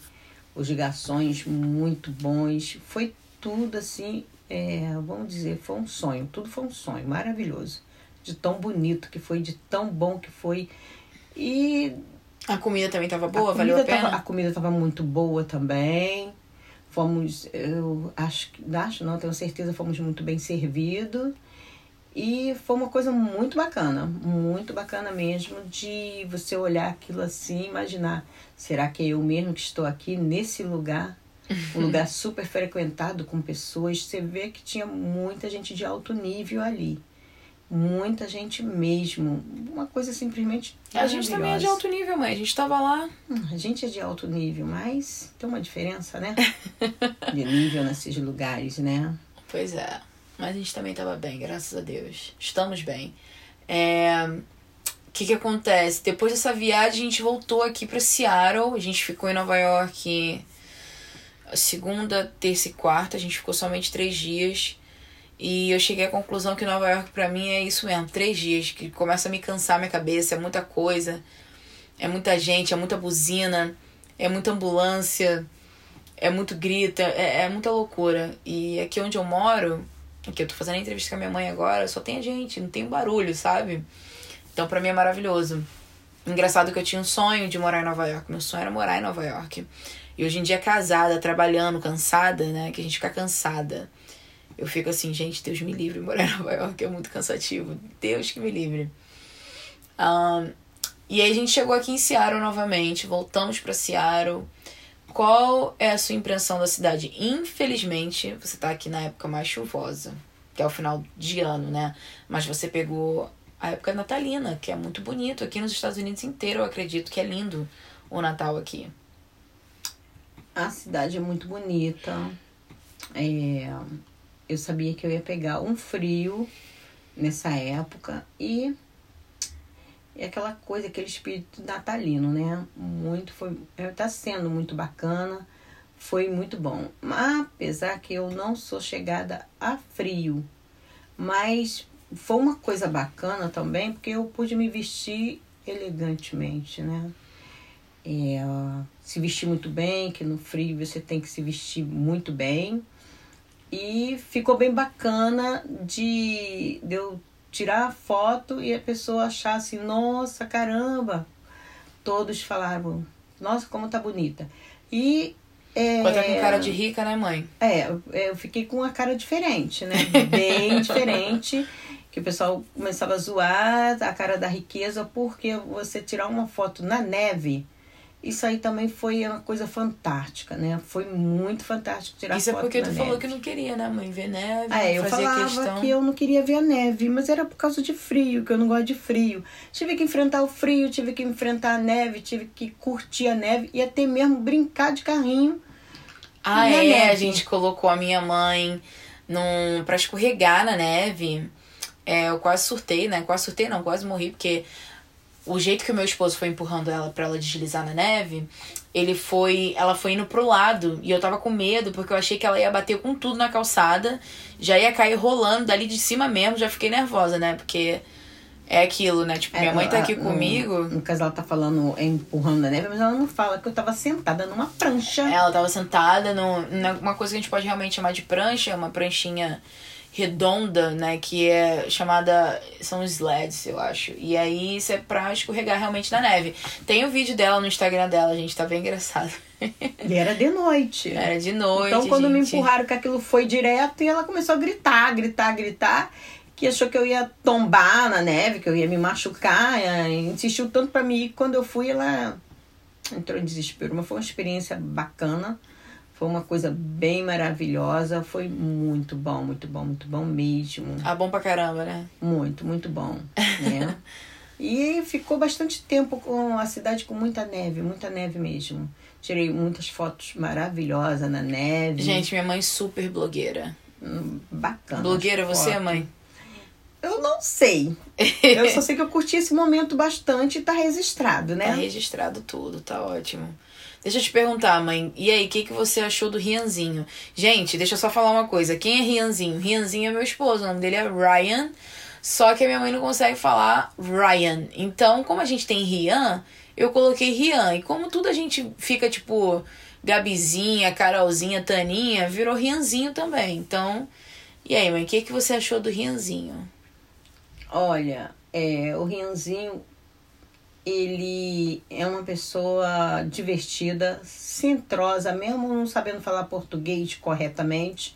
os garçons muito bons. Foi tudo assim, é, vamos dizer, foi um sonho. Tudo foi um sonho maravilhoso. De tão bonito que foi, de tão bom que foi. E. A comida também estava boa, valeu a pena? Tava, a comida estava muito boa também. Fomos, eu acho, acho não, tenho certeza, fomos muito bem servidos. E foi uma coisa muito bacana, muito bacana mesmo de você olhar aquilo assim, imaginar, será que é eu mesmo que estou aqui nesse lugar? Um lugar super frequentado com pessoas, você vê que tinha muita gente de alto nível ali. Muita gente mesmo. Uma coisa simplesmente. A gente também é de alto nível, mãe. A gente estava lá. Hum, a gente é de alto nível, mas tem uma diferença, né? de nível nesses lugares, né? Pois é. Mas a gente também estava bem, graças a Deus. Estamos bem. É... O que que acontece? Depois dessa viagem, a gente voltou aqui para Seattle. A gente ficou em Nova York segunda, terça e quarta. A gente ficou somente três dias. E eu cheguei à conclusão que Nova York para mim é isso mesmo, três dias, que começa a me cansar minha cabeça, é muita coisa, é muita gente, é muita buzina, é muita ambulância, é muito grita, é, é muita loucura. E aqui onde eu moro, Aqui eu tô fazendo entrevista com a minha mãe agora, só tem a gente, não tem barulho, sabe? Então pra mim é maravilhoso. Engraçado que eu tinha um sonho de morar em Nova York. Meu sonho era morar em Nova York. E hoje em dia, casada, trabalhando, cansada, né? Que a gente fica cansada. Eu fico assim, gente, Deus me livre, morar em Nova York é muito cansativo. Deus que me livre. Um, e aí a gente chegou aqui em Seattle novamente, voltamos para Seattle. Qual é a sua impressão da cidade? Infelizmente, você tá aqui na época mais chuvosa, que é o final de ano, né? Mas você pegou a época natalina, que é muito bonito. Aqui nos Estados Unidos inteiro, eu acredito que é lindo o Natal aqui. A cidade é muito bonita. É, eu sabia que eu ia pegar um frio nessa época e é aquela coisa, aquele espírito natalino, né? Muito foi, tá sendo muito bacana, foi muito bom. Apesar que eu não sou chegada a frio, mas foi uma coisa bacana também, porque eu pude me vestir elegantemente, né? É, se vestir muito bem, que no frio você tem que se vestir muito bem. E ficou bem bacana de, de eu tirar a foto e a pessoa achar assim, nossa, caramba. Todos falaram, nossa, como tá bonita. E. É, Pode com cara de rica, né, mãe? É, eu fiquei com uma cara diferente, né? Bem diferente. Que o pessoal começava a zoar a cara da riqueza, porque você tirar uma foto na neve isso aí também foi uma coisa fantástica, né? Foi muito fantástico tirar Isso foto é porque tu neve. falou que não queria, né, mãe? Ver neve, ah, é, eu falava questão. que eu não queria ver a neve, mas era por causa de frio, que eu não gosto de frio. Tive que enfrentar o frio, tive que enfrentar a neve, tive que curtir a neve e até mesmo brincar de carrinho. Ah, é? Neve. A gente colocou a minha mãe num para escorregar na neve. É, eu quase surtei, né? Quase surtei, não, quase morri, porque o jeito que o meu esposo foi empurrando ela para ela deslizar na neve, ele foi, ela foi indo pro lado e eu tava com medo porque eu achei que ela ia bater com tudo na calçada, já ia cair rolando dali de cima mesmo, já fiquei nervosa, né? Porque É aquilo, né? Tipo, minha mãe tá É, aqui no- comigo. No caso, ela tá falando é, empurrando na neve, mas ela não fala que eu tava sentada numa prancha. Ela tava sentada no, numa coisa que a gente pode realmente chamar de prancha, uma pranchinha redonda, né? Que é chamada. São sleds, eu acho. E aí isso é pra escorregar realmente na neve. Tem o vídeo dela no Instagram dela, gente, tá bem engraçado. E era de noite. Era de noite. então, quando me gente. empurraram, que aquilo foi direto, e ela começou a gritar, gritar, gritar, que achou que eu ia tombar na neve, que eu ia me machucar. insistiu tanto pra mim ir. Quando eu fui, ela entrou em desespero. Mas foi uma experiência bacana. Foi uma coisa bem maravilhosa. Foi muito bom, muito bom, muito bom mesmo. Ah, bom pra caramba, né? Muito, muito bom, né? e ficou bastante tempo com a cidade com muita neve, muita neve mesmo. Tirei muitas fotos maravilhosas na neve. Gente, minha mãe é super blogueira. Hum, bacana. blogueira você, mãe? Eu não sei. Eu só sei que eu curti esse momento bastante e tá registrado, né? Tá registrado tudo, tá ótimo. Deixa eu te perguntar, mãe. E aí, o que, que você achou do Rianzinho? Gente, deixa eu só falar uma coisa. Quem é Rianzinho? Rianzinho é meu esposo. O nome dele é Ryan. Só que a minha mãe não consegue falar Ryan. Então, como a gente tem Rian, eu coloquei Rian. E como tudo a gente fica, tipo, Gabizinha, Carolzinha, Taninha, virou Rianzinho também. Então, e aí, mãe, o que, que você achou do Rianzinho? Olha, é, o Rianzinho, ele é uma pessoa divertida, centrosa, mesmo não sabendo falar português corretamente,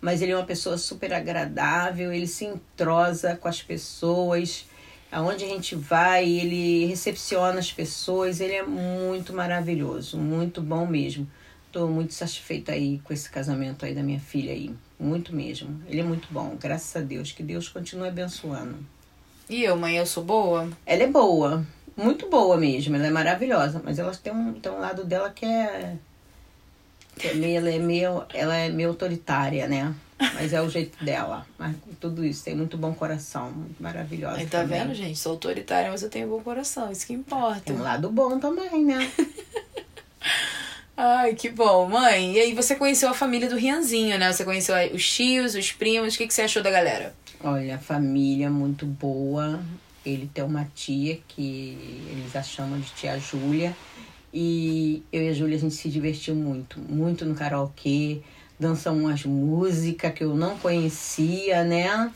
mas ele é uma pessoa super agradável, ele se entrosa com as pessoas, aonde a gente vai, ele recepciona as pessoas, ele é muito maravilhoso, muito bom mesmo. Tô muito satisfeita aí com esse casamento aí da minha filha aí, muito mesmo. Ele é muito bom, graças a Deus, que Deus continue abençoando. E eu, mãe, eu sou boa? Ela é boa, muito boa mesmo, ela é maravilhosa, mas ela tem um, tem um lado dela que é. Que é meio, ela, é meio, ela é meio autoritária, né? Mas é o jeito dela. Mas com tudo isso, tem muito bom coração, muito maravilhosa. Aí tá também. vendo, gente? Sou autoritária, mas eu tenho bom coração. Isso que importa. Tem um lado bom também, né? Ai, que bom, mãe. E aí você conheceu a família do Rianzinho, né? Você conheceu os tios, os primos. O que, que você achou da galera? Olha, a família muito boa. Ele tem uma tia que eles a chamam de tia Júlia. E eu e a Júlia a gente se divertiu muito, muito no karaokê. Dançamos umas músicas que eu não conhecia, né?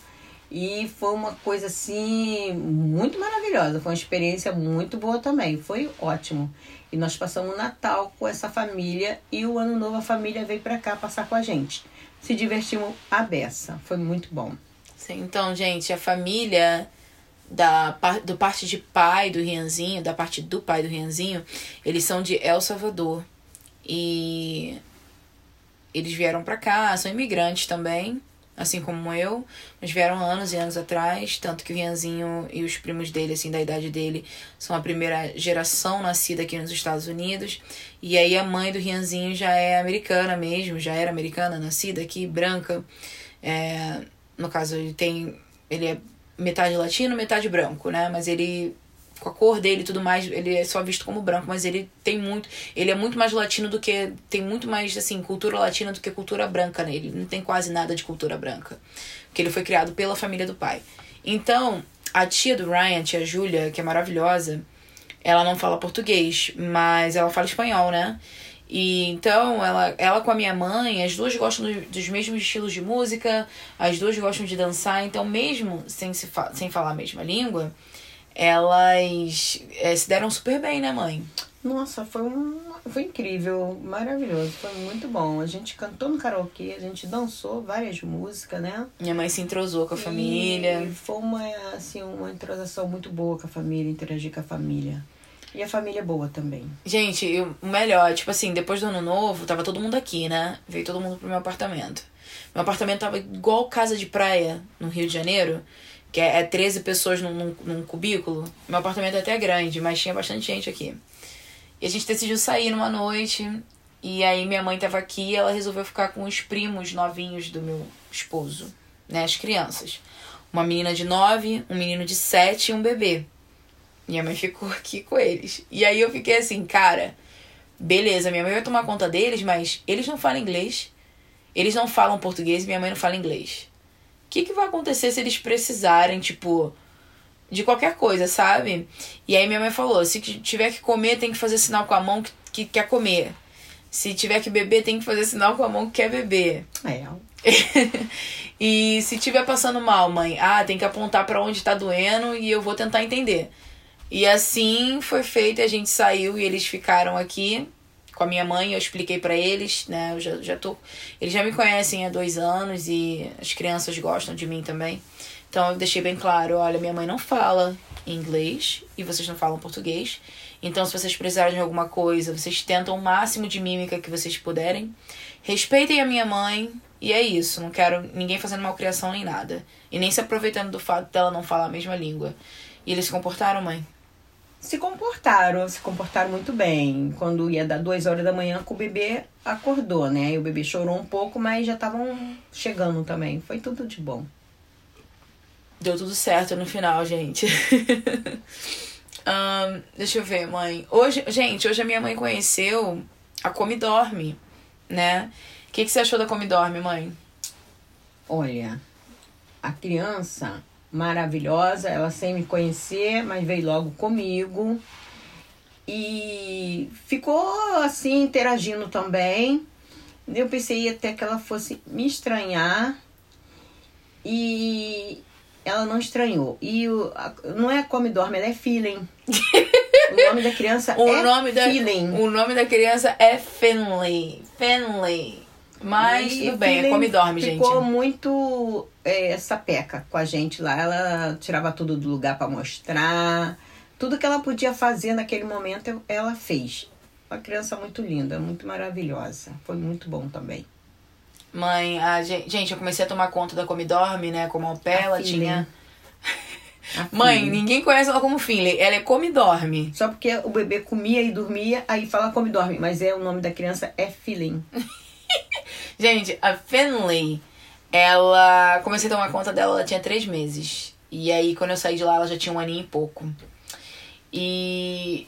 E foi uma coisa assim muito maravilhosa. Foi uma experiência muito boa também. Foi ótimo. E nós passamos o Natal com essa família e o Ano Novo a família veio pra cá passar com a gente. Se divertimos a beça. Foi muito bom. Sim, então, gente, a família da do parte de pai do Rianzinho, da parte do pai do Rianzinho, eles são de El Salvador. E eles vieram pra cá, são imigrantes também, assim como eu, mas vieram anos e anos atrás, tanto que o Rianzinho e os primos dele, assim, da idade dele, são a primeira geração nascida aqui nos Estados Unidos. E aí a mãe do Rianzinho já é americana mesmo, já era americana, nascida aqui, branca. É, no caso, ele tem. Ele é metade latino, metade branco, né? Mas ele. Com a cor dele e tudo mais, ele é só visto como branco, mas ele tem muito. Ele é muito mais latino do que. Tem muito mais, assim, cultura latina do que cultura branca nele. Não tem quase nada de cultura branca. Porque ele foi criado pela família do pai. Então, a tia do Ryan, a tia Júlia, que é maravilhosa, ela não fala português, mas ela fala espanhol, né? E então, ela, ela com a minha mãe, as duas gostam do- dos mesmos estilos de música, as duas gostam de dançar, então, mesmo sem, se fa sem falar a mesma língua, elas eh, se deram super bem, né, mãe? Nossa, foi um, foi incrível, maravilhoso, foi muito bom. A gente cantou no karaokê, a gente dançou várias músicas, né? Minha mãe se entrosou com a família. E foi uma, assim, uma entrosação muito boa com a família, interagir com a família. E a família é boa também. Gente, o melhor, tipo assim, depois do ano novo, tava todo mundo aqui, né? Veio todo mundo pro meu apartamento. Meu apartamento tava igual casa de praia no Rio de Janeiro, que é, é 13 pessoas num, num, num cubículo. Meu apartamento é até grande, mas tinha bastante gente aqui. E a gente decidiu sair numa noite. E aí minha mãe tava aqui e ela resolveu ficar com os primos novinhos do meu esposo, né? As crianças. Uma menina de 9, um menino de 7 e um bebê. Minha mãe ficou aqui com eles. E aí eu fiquei assim, cara, beleza, minha mãe vai tomar conta deles, mas eles não falam inglês. Eles não falam português e minha mãe não fala inglês. O que, que vai acontecer se eles precisarem, tipo, de qualquer coisa, sabe? E aí minha mãe falou: se tiver que comer, tem que fazer sinal com a mão que, que quer comer. Se tiver que beber, tem que fazer sinal com a mão que quer beber. É. e se tiver passando mal, mãe, ah, tem que apontar para onde tá doendo e eu vou tentar entender. E assim foi feito, a gente saiu e eles ficaram aqui com a minha mãe, eu expliquei para eles, né? Eu já, já tô. Eles já me conhecem há dois anos e as crianças gostam de mim também. Então eu deixei bem claro, olha, minha mãe não fala inglês e vocês não falam português. Então, se vocês precisarem de alguma coisa, vocês tentam o máximo de mímica que vocês puderem. Respeitem a minha mãe. E é isso. Não quero ninguém fazendo malcriação nem nada. E nem se aproveitando do fato dela não falar a mesma língua. E eles se comportaram, mãe? Se comportaram, se comportaram muito bem. Quando ia dar duas horas da manhã, o bebê acordou, né? E o bebê chorou um pouco, mas já estavam chegando também. Foi tudo de bom. Deu tudo certo no final, gente. Um, deixa eu ver, mãe. Hoje, gente, hoje a minha mãe conheceu a Come Dorme, né? O que, que você achou da Come Dorme, mãe? Olha, a criança maravilhosa, ela sem me conhecer, mas veio logo comigo. E ficou assim, interagindo também. Eu pensei até que ela fosse me estranhar. E ela não estranhou. E o, a, não é come dorme, ela é feeling. o nome da criança o é nome da, feeling. O nome da criança é Finley. Finley. Mas tudo bem, é come dorme, ficou gente. Ficou muito é, sapeca com a gente lá. Ela tirava tudo do lugar para mostrar. Tudo que ela podia fazer naquele momento, ela fez. Uma criança muito linda, muito maravilhosa. Foi muito bom também. Mãe, a gente, gente, eu comecei a tomar conta da Come Dorme, né? Como pé, ela tinha. Mãe, ninguém conhece ela como Finley. Ela é come dorme. Só porque o bebê comia e dormia, aí fala come dorme. Mas é o nome da criança é Feeling. Gente, a Finley, ela. Comecei a tomar conta dela, ela tinha três meses. E aí, quando eu saí de lá, ela já tinha um aninho e pouco. E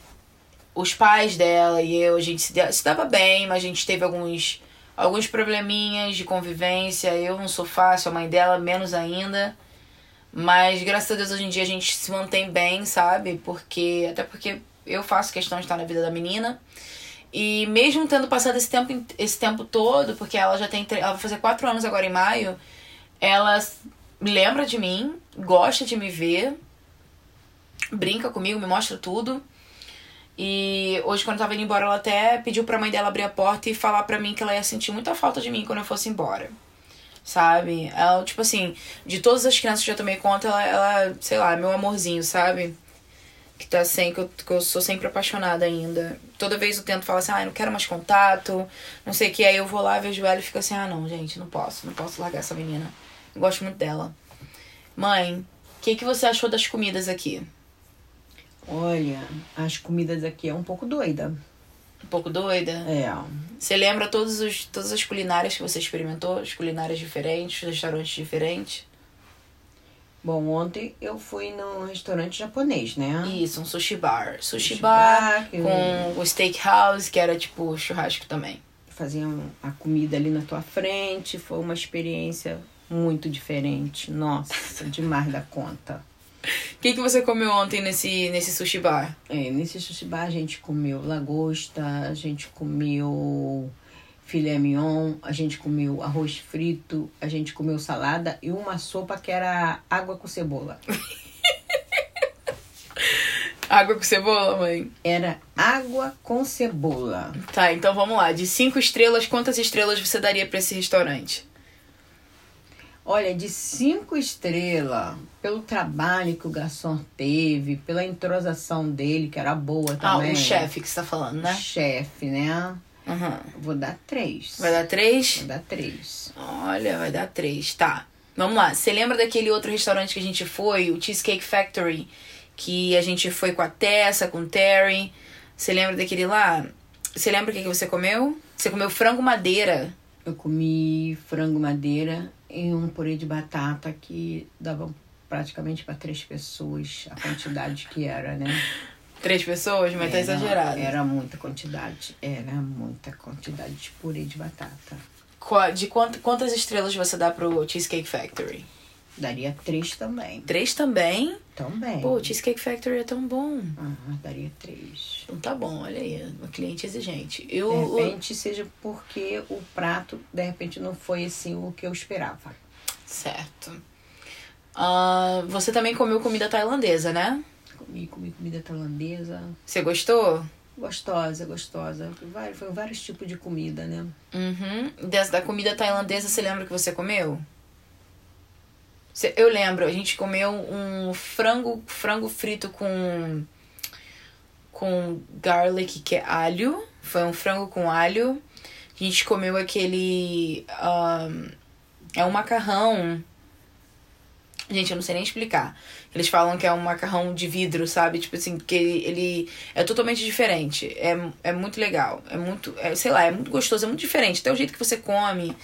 os pais dela e eu, a gente se, dava bem, mas a gente teve alguns alguns probleminhas de convivência. Eu não sou fácil, a mãe dela menos ainda. Mas graças a Deus hoje em dia a gente se mantém bem, sabe? Porque até porque eu faço questão de estar na vida da menina. E mesmo tendo passado esse tempo, esse tempo todo, porque ela já tem. Ela vai fazer quatro anos agora em maio, ela lembra de mim, gosta de me ver, brinca comigo, me mostra tudo. E hoje, quando eu tava indo embora, ela até pediu pra mãe dela abrir a porta e falar pra mim que ela ia sentir muita falta de mim quando eu fosse embora. Sabe? Ela, tipo assim, de todas as crianças que eu já tomei conta, ela, ela sei lá, meu amorzinho, sabe? Que tá sem, que eu, que eu sou sempre apaixonada ainda. Toda vez eu tento falar assim, ah, não quero mais contato, não sei o que. Aí eu vou lá, vejo ela e fico assim, ah, não, gente, não posso, não posso largar essa menina. Eu gosto muito dela. Mãe, o que, que você achou das comidas aqui? Olha, as comidas aqui é um pouco doida. Um pouco doida? É. Você lembra todos os, todas as culinárias que você experimentou? As culinárias diferentes, restaurantes diferentes? Bom, ontem eu fui num restaurante japonês, né? Isso, um sushi bar. Sushi, sushi bar, bar com o steakhouse, que era tipo churrasco também. Faziam a comida ali na tua frente, foi uma experiência muito diferente. Nossa, demais da conta. O que, que você comeu ontem nesse, nesse sushi bar? É, nesse sushi bar a gente comeu lagosta, a gente comeu filé mignon, a gente comeu arroz frito, a gente comeu salada e uma sopa que era água com cebola. água com cebola, mãe? Era água com cebola. Tá, então vamos lá. De cinco estrelas, quantas estrelas você daria para esse restaurante? Olha, de cinco estrelas, pelo trabalho que o garçom teve, pela entrosação dele, que era boa também. Ah, o chefe que você tá falando, né? Chefe, né? Uhum. Vou dar três. Vai dar três? Vou dar três. Olha, vai dar três. Tá. Vamos lá. Você lembra daquele outro restaurante que a gente foi, o Cheesecake Factory? Que a gente foi com a Tessa, com o Terry. Você lembra daquele lá? Você lembra o que, que você comeu? Você comeu frango madeira. Eu comi frango madeira e um purê de batata que dava praticamente para três pessoas a quantidade que era, né? Três pessoas? Mas tá era, tá exagerado. Era muita quantidade. Era muita quantidade de purê de batata. De quantas estrelas você dá pro Cheesecake Factory? Daria três também. Três também? Também. Pô, o Cheesecake Factory é tão bom. Ah, daria três. Então tá bom, olha aí, uma cliente exigente. De Eu, repente, seja porque o prato, de repente, não foi assim o que eu esperava. Certo. Ah, você também comeu comida tailandesa, né? Comi, comi comida tailandesa. Você gostou? Gostosa, gostosa. Vários, foi vários tipos de comida, né? Uhum. Dessa, da comida tailandesa, você lembra que você comeu? Cê- Eu lembro, a gente comeu um frango, frango frito com com garlic, que é alho. Foi um frango com alho. A gente comeu aquele ahn, é um macarrão. Gente, eu não sei nem explicar. Eles falam que é um macarrão de vidro, sabe? Tipo assim, que ele, ele é totalmente diferente. É, é muito legal. É muito, é, sei lá, é muito gostoso, é muito diferente. Até o jeito que você come,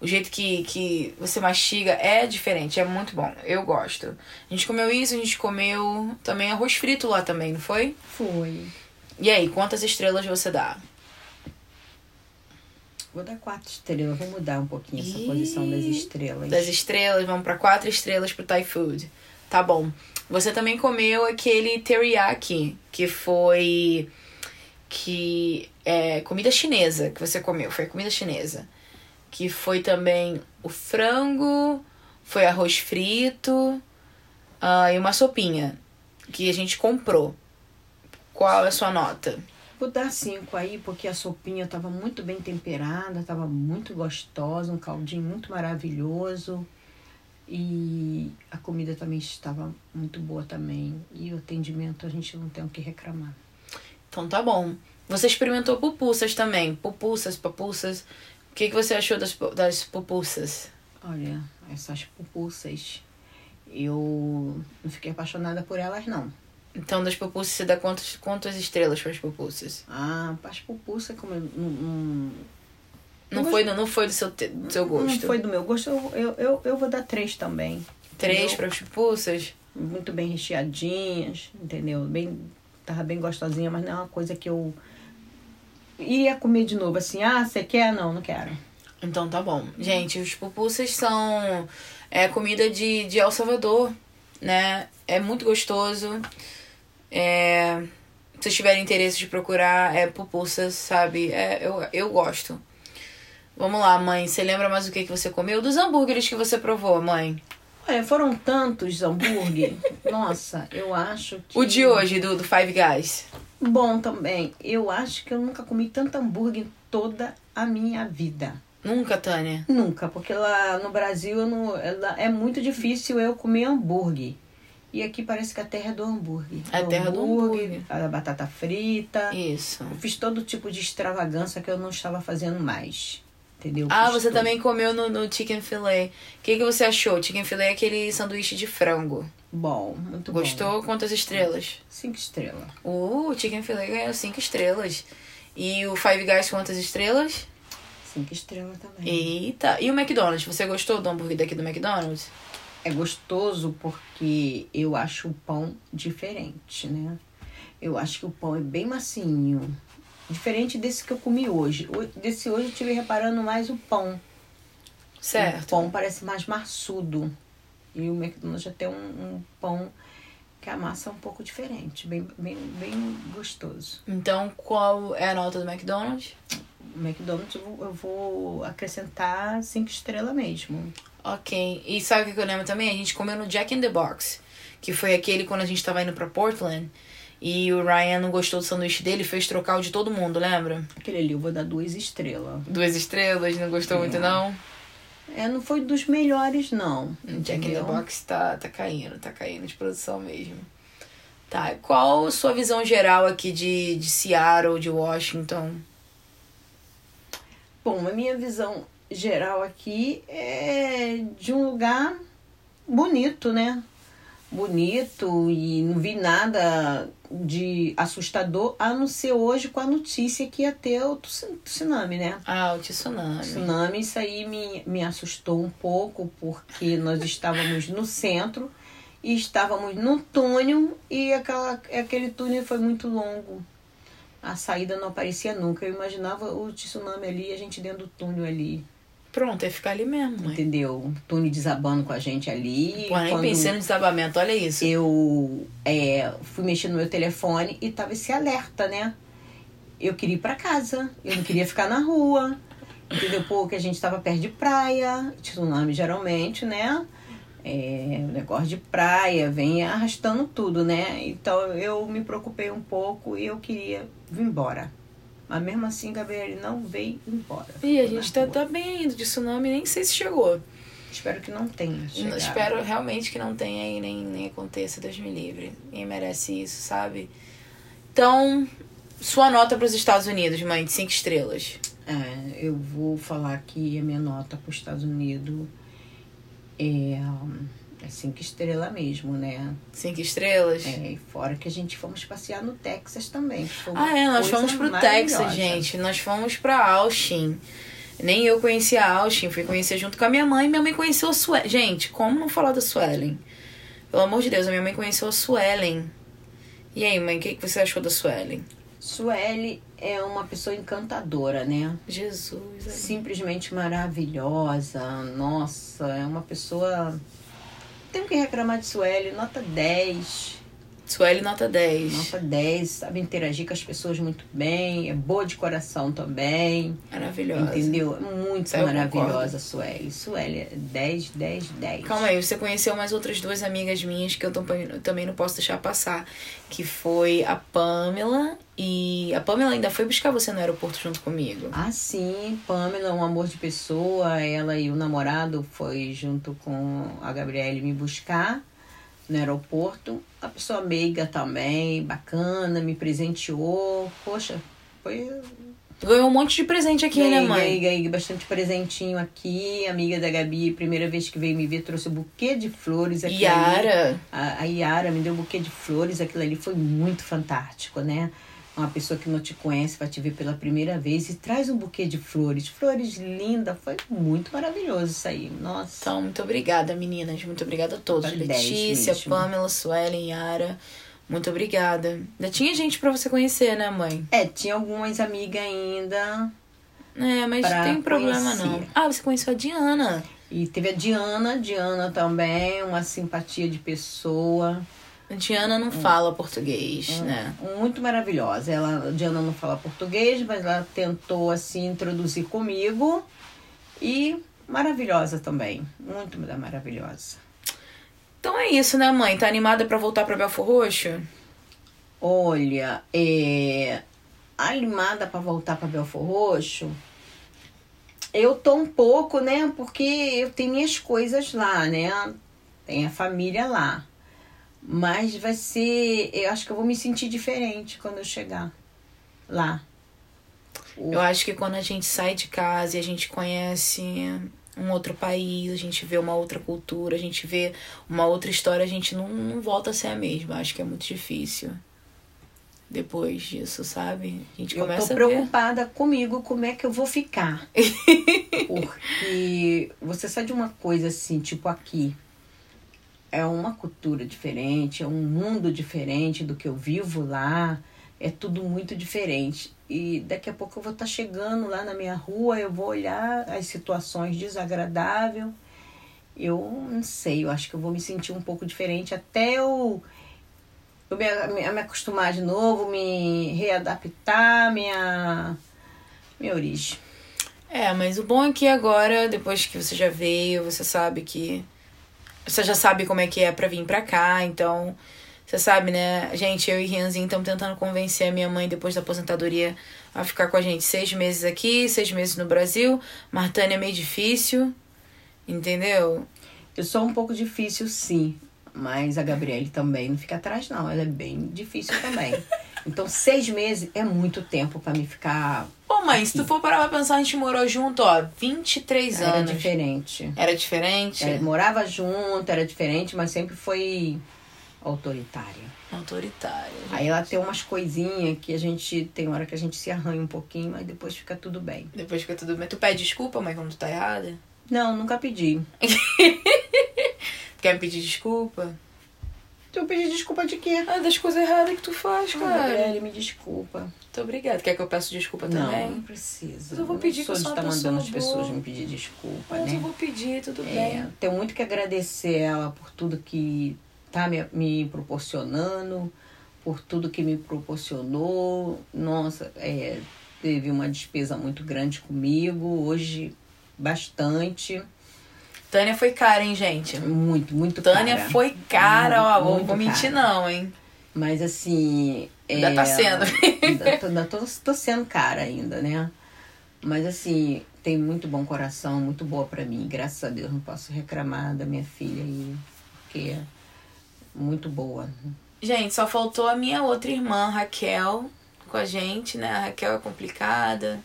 o jeito que, que você mastiga é diferente. É muito bom. Eu gosto. A gente comeu isso, a gente comeu também arroz frito lá também, não foi? Foi. E aí, quantas estrelas você dá? Vou dar quatro estrelas. Vou mudar um pouquinho essa Ih, posição das estrelas. Das estrelas, vamos pra quatro estrelas pro Thai Food. Tá bom. Você também comeu aquele teriyaki, que foi. que é comida chinesa que você comeu. Foi comida chinesa. Que foi também o frango, foi arroz frito ah, e uma sopinha que a gente comprou. Qual é a sua nota? Vou dar cinco aí, porque a sopinha estava muito bem temperada, estava muito gostosa, um caldinho muito maravilhoso. E a comida também estava muito boa também. E o atendimento a gente não tem o que reclamar. Então tá bom. Você experimentou pupusas também. Pupusas, papulsas. O que, que você achou das, das pupusas? Olha, essas pupusas, eu não fiquei apaixonada por elas, não. Então, das pupusas, você dá quantas, quantas estrelas para as pupusas? Ah, as pupusas, como eu não, não, Não foi, não, não foi do seu, do seu gosto? não foi do meu gosto, eu, eu, eu, eu vou dar três também. Três para as pupusas? muito bem recheadinhas, entendeu? Bem, tava bem gostosinha, mas não é uma coisa que eu iria comer de novo. Assim, ah, você quer? Não, não quero. Então tá bom. Gente, os pupusas são é, comida de, de El Salvador, né? É muito gostoso. É, se vocês tiverem interesse de procurar, é pupusas, sabe? É, eu, eu gosto. Vamos lá, mãe. Você lembra mais o que, que você comeu? Dos hambúrgueres que você provou, mãe. Olha, foram tantos hambúrguer. Nossa, eu acho que. O de hoje, do, do Five Guys. Bom também. Eu acho que eu nunca comi tanto hambúrguer em toda a minha vida. Nunca, Tânia. Nunca, porque lá no Brasil não, ela- é muito difícil eu comer hambúrguer. E aqui parece que a terra é do hambúrguer. É a terra do hambúrguer. A batata frita. Isso. Eu fiz todo tipo de extravagância que eu não estava fazendo mais. Entendeu? Ah, você também comeu no, no Chicken Filet. O que, que você achou? Chicken Filet é aquele sanduíche de frango. Bom, muito bom. Gostou? Quantas estrelas? Cinco estrelas. Uh, o Chicken Filet ganhou cinco estrelas. E o Five Guys quantas estrelas? Cinco estrelas também. Eita. E o McDonald's? Você gostou do hambúrguer daqui do McDonald's? É gostoso porque eu acho o pão diferente, né? Eu acho que o pão é bem macinho. Diferente desse que eu comi hoje. O- Desse hoje eu tive reparando mais o pão. O Certo. pão parece mais maçudo. E o McDonald's já tem um, um pão que a massa é um pouco diferente. Bem, bem, bem gostoso. Então, qual é a nota do McDonald's? O McDonald's eu vou, acrescentar cinco estrelas mesmo. Ok. E sabe o que eu lembro também? A gente comeu no Jack in the Box. Que foi aquele quando a gente tava indo pra Portland. E o Ryan não gostou do sanduíche dele fez trocar o de todo mundo, lembra? Aquele ali eu vou dar duas estrelas. Duas estrelas, não gostou muito não? É, não foi dos melhores, não. O Jack in the? Box tá, tá caindo, tá caindo de produção mesmo. Tá, qual a sua visão geral aqui de, de Seattle, de Washington? Bom, a minha visão geral aqui é de um lugar bonito, né? Bonito e não vi nada de assustador, a não ser hoje com a notícia que ia ter o tsu- tsunami, né? Ah, o tsunami. Tsunami, isso aí me, me assustou um pouco, porque nós estávamos no centro e estávamos num túnel e aquela, aquele túnel foi muito longo. A saída não aparecia nunca. Eu imaginava o tsunami ali e a gente dentro do túnel ali. Pronto, ia ficar ali mesmo, mãe. Entendeu? Túnel desabando com a gente ali. Pô, nem pensei no desabamento, olha isso. Eu é, fui mexer no meu telefone e tava esse alerta, né? Eu queria ir pra casa, eu não queria ficar na rua. Entendeu? Porque a gente tava perto de praia, tsunami geralmente, né? É, o negócio de praia vem arrastando tudo, né? Então eu me preocupei um pouco e eu queria vir embora. Mas mesmo assim, Gabriel não veio embora. Ih, a gente tá, tá bem indo de tsunami, nem sei se chegou. Espero que não tenha. chegado. Espero realmente que não tenha e nem, nem aconteça, Deus me livre. Ninguém merece isso, sabe? Então, sua nota para os Estados Unidos, mãe, de cinco estrelas. É, eu vou falar que a minha nota para os Estados Unidos é, hum, é cinco estrelas mesmo, né? Cinco estrelas? É, e fora que a gente fomos passear no Texas também. Ah, é, nós fomos pro Texas, gente. Nós fomos pra Austin. Nem eu conhecia Austin, fui conhecer junto com a minha mãe. Minha mãe conheceu a Suelen. Gente, como não falar da Suelen? Pelo amor de Deus, a minha mãe conheceu a Suelen. E aí, mãe, o que, você achou da Suelen? Sueli é uma pessoa encantadora, né? Jesus. Simplesmente maravilhosa. Nossa, é uma pessoa. Tem que reclamar de Sueli, nota 10. Suelen nota 10. Nota 10, sabe interagir com as pessoas muito bem, é boa de coração também. Maravilhosa. Entendeu? Muito Eu maravilhosa concordo. Sueli. Sueli é 10, 10, 10. Calma aí, você conheceu mais outras duas amigas minhas que eu também, eu também não posso deixar passar. Que foi a Pamela e. A Pamela ainda foi buscar você no aeroporto junto comigo. Ah, sim, Pamela é um amor de pessoa. Ela e o namorado foi junto com a Gabriele me buscar no aeroporto. A pessoa meiga também, bacana, me presenteou. Poxa, foi Ganhou um monte de presente aqui, né, mãe? ganhei, ganhei bastante presentinho aqui. Amiga da Gabi, primeira vez que veio me ver, trouxe um buquê de flores aqui. Yara. A, a Yara me deu um buquê de flores, aquilo ali foi muito fantástico, né? Uma pessoa que não te conhece vai te ver pela primeira vez e traz um buquê de flores. Flores linda, foi muito maravilhoso isso aí. Nossa. Então, muito obrigada, meninas. Muito obrigada a todos. 10 Letícia. Pamela, Suelen, Yara. Muito obrigada. Ainda tinha gente pra você conhecer, né, mãe? É, tinha algumas amigas ainda. É, mas não tem problema não. conhecer. Ah, você conheceu a Diana. E teve a Diana, Diana também, uma simpatia de pessoa. A Diana não fala português, né? muito maravilhosa. Ela, a Diana não fala português, mas ela tentou assim introduzir comigo e maravilhosa também, muito maravilhosa. Então é isso, né, mãe? Tá animada pra voltar pra Belfor Roxo? Olha, é, animada para voltar para Belfor Roxo. Eu tô um pouco, né? Porque eu tenho minhas coisas lá, né? Tem a família lá. Mas vai ser. Eu acho que eu vou me sentir diferente quando eu chegar lá. Eu acho que quando a gente sai de casa e a gente conhece um outro país, a gente vê uma outra cultura, a gente vê uma outra história, a gente não, não volta a ser a mesma. Acho que é muito difícil. Depois disso, sabe? A gente Eu começa tô a ver. preocupada comigo, como é que eu vou ficar. Porque você sai de uma coisa assim, tipo aqui. É uma cultura diferente, é um mundo diferente do que eu vivo lá. É tudo muito diferente. E daqui a pouco eu vou estar chegando lá na minha rua, eu vou olhar as situações desagradáveis. Eu não sei, eu acho que eu vou me sentir um pouco diferente até eu eu me, me, me acostumar de novo, me readaptar, minha, minha origem. É, mas o bom é que agora, depois que você já veio, você sabe que. Você já sabe como é que é pra vir pra cá, então. Você sabe, né? Gente, eu e Rianzinho estamos tentando convencer a minha mãe, depois da aposentadoria, a ficar com a gente seis meses aqui, seis meses no Brasil. Martânia é meio difícil, entendeu? Eu sou um pouco difícil, sim. Mas a Gabriele também não fica atrás, não. Ela é bem difícil também. Então, seis meses é muito tempo pra me ficar. Ô, mãe, se tu for parar pra pensar, a gente morou junto, ó, 23 Era anos. diferente. Era diferente? É, morava junto, era diferente, mas sempre foi autoritária. Autoritária. Aí ela tem umas coisinhas que a gente. Tem hora que a gente se arranha um pouquinho, mas depois fica tudo bem. Depois fica tudo bem. Tu pede desculpa, mãe, quando tu tá errada? Não, nunca pedi. Quer me pedir desculpa? Eu pedi desculpa de quê? Ah, das coisas erradas que tu faz, cara. Gabriele, me desculpa. Muito obrigada. Quer que eu peça desculpa também? Não, não precisa. Mas eu vou pedir não que eu sou uma mandando as pessoa pessoas me pedir desculpa, Mas né? eu vou pedir, tudo É, bem. tenho muito que agradecer ela por tudo que tá me, me proporcionando, por tudo que me proporcionou. Nossa, é, teve uma despesa muito grande comigo, hoje bastante. Tânia foi cara, hein, gente? Muito, muito Tânia cara. foi cara, ó. Vou, Muito vou mentir, cara. não, hein? Mas assim. Ainda é, tá sendo. Ainda, tô, ainda tô, tô sendo cara ainda, né? Mas assim, tem muito bom coração, muito boa pra mim. Graças a Deus, não posso reclamar da minha filha aí, porque é muito boa. Gente, só faltou a minha outra irmã, Raquel, com a gente, né? A Raquel é complicada.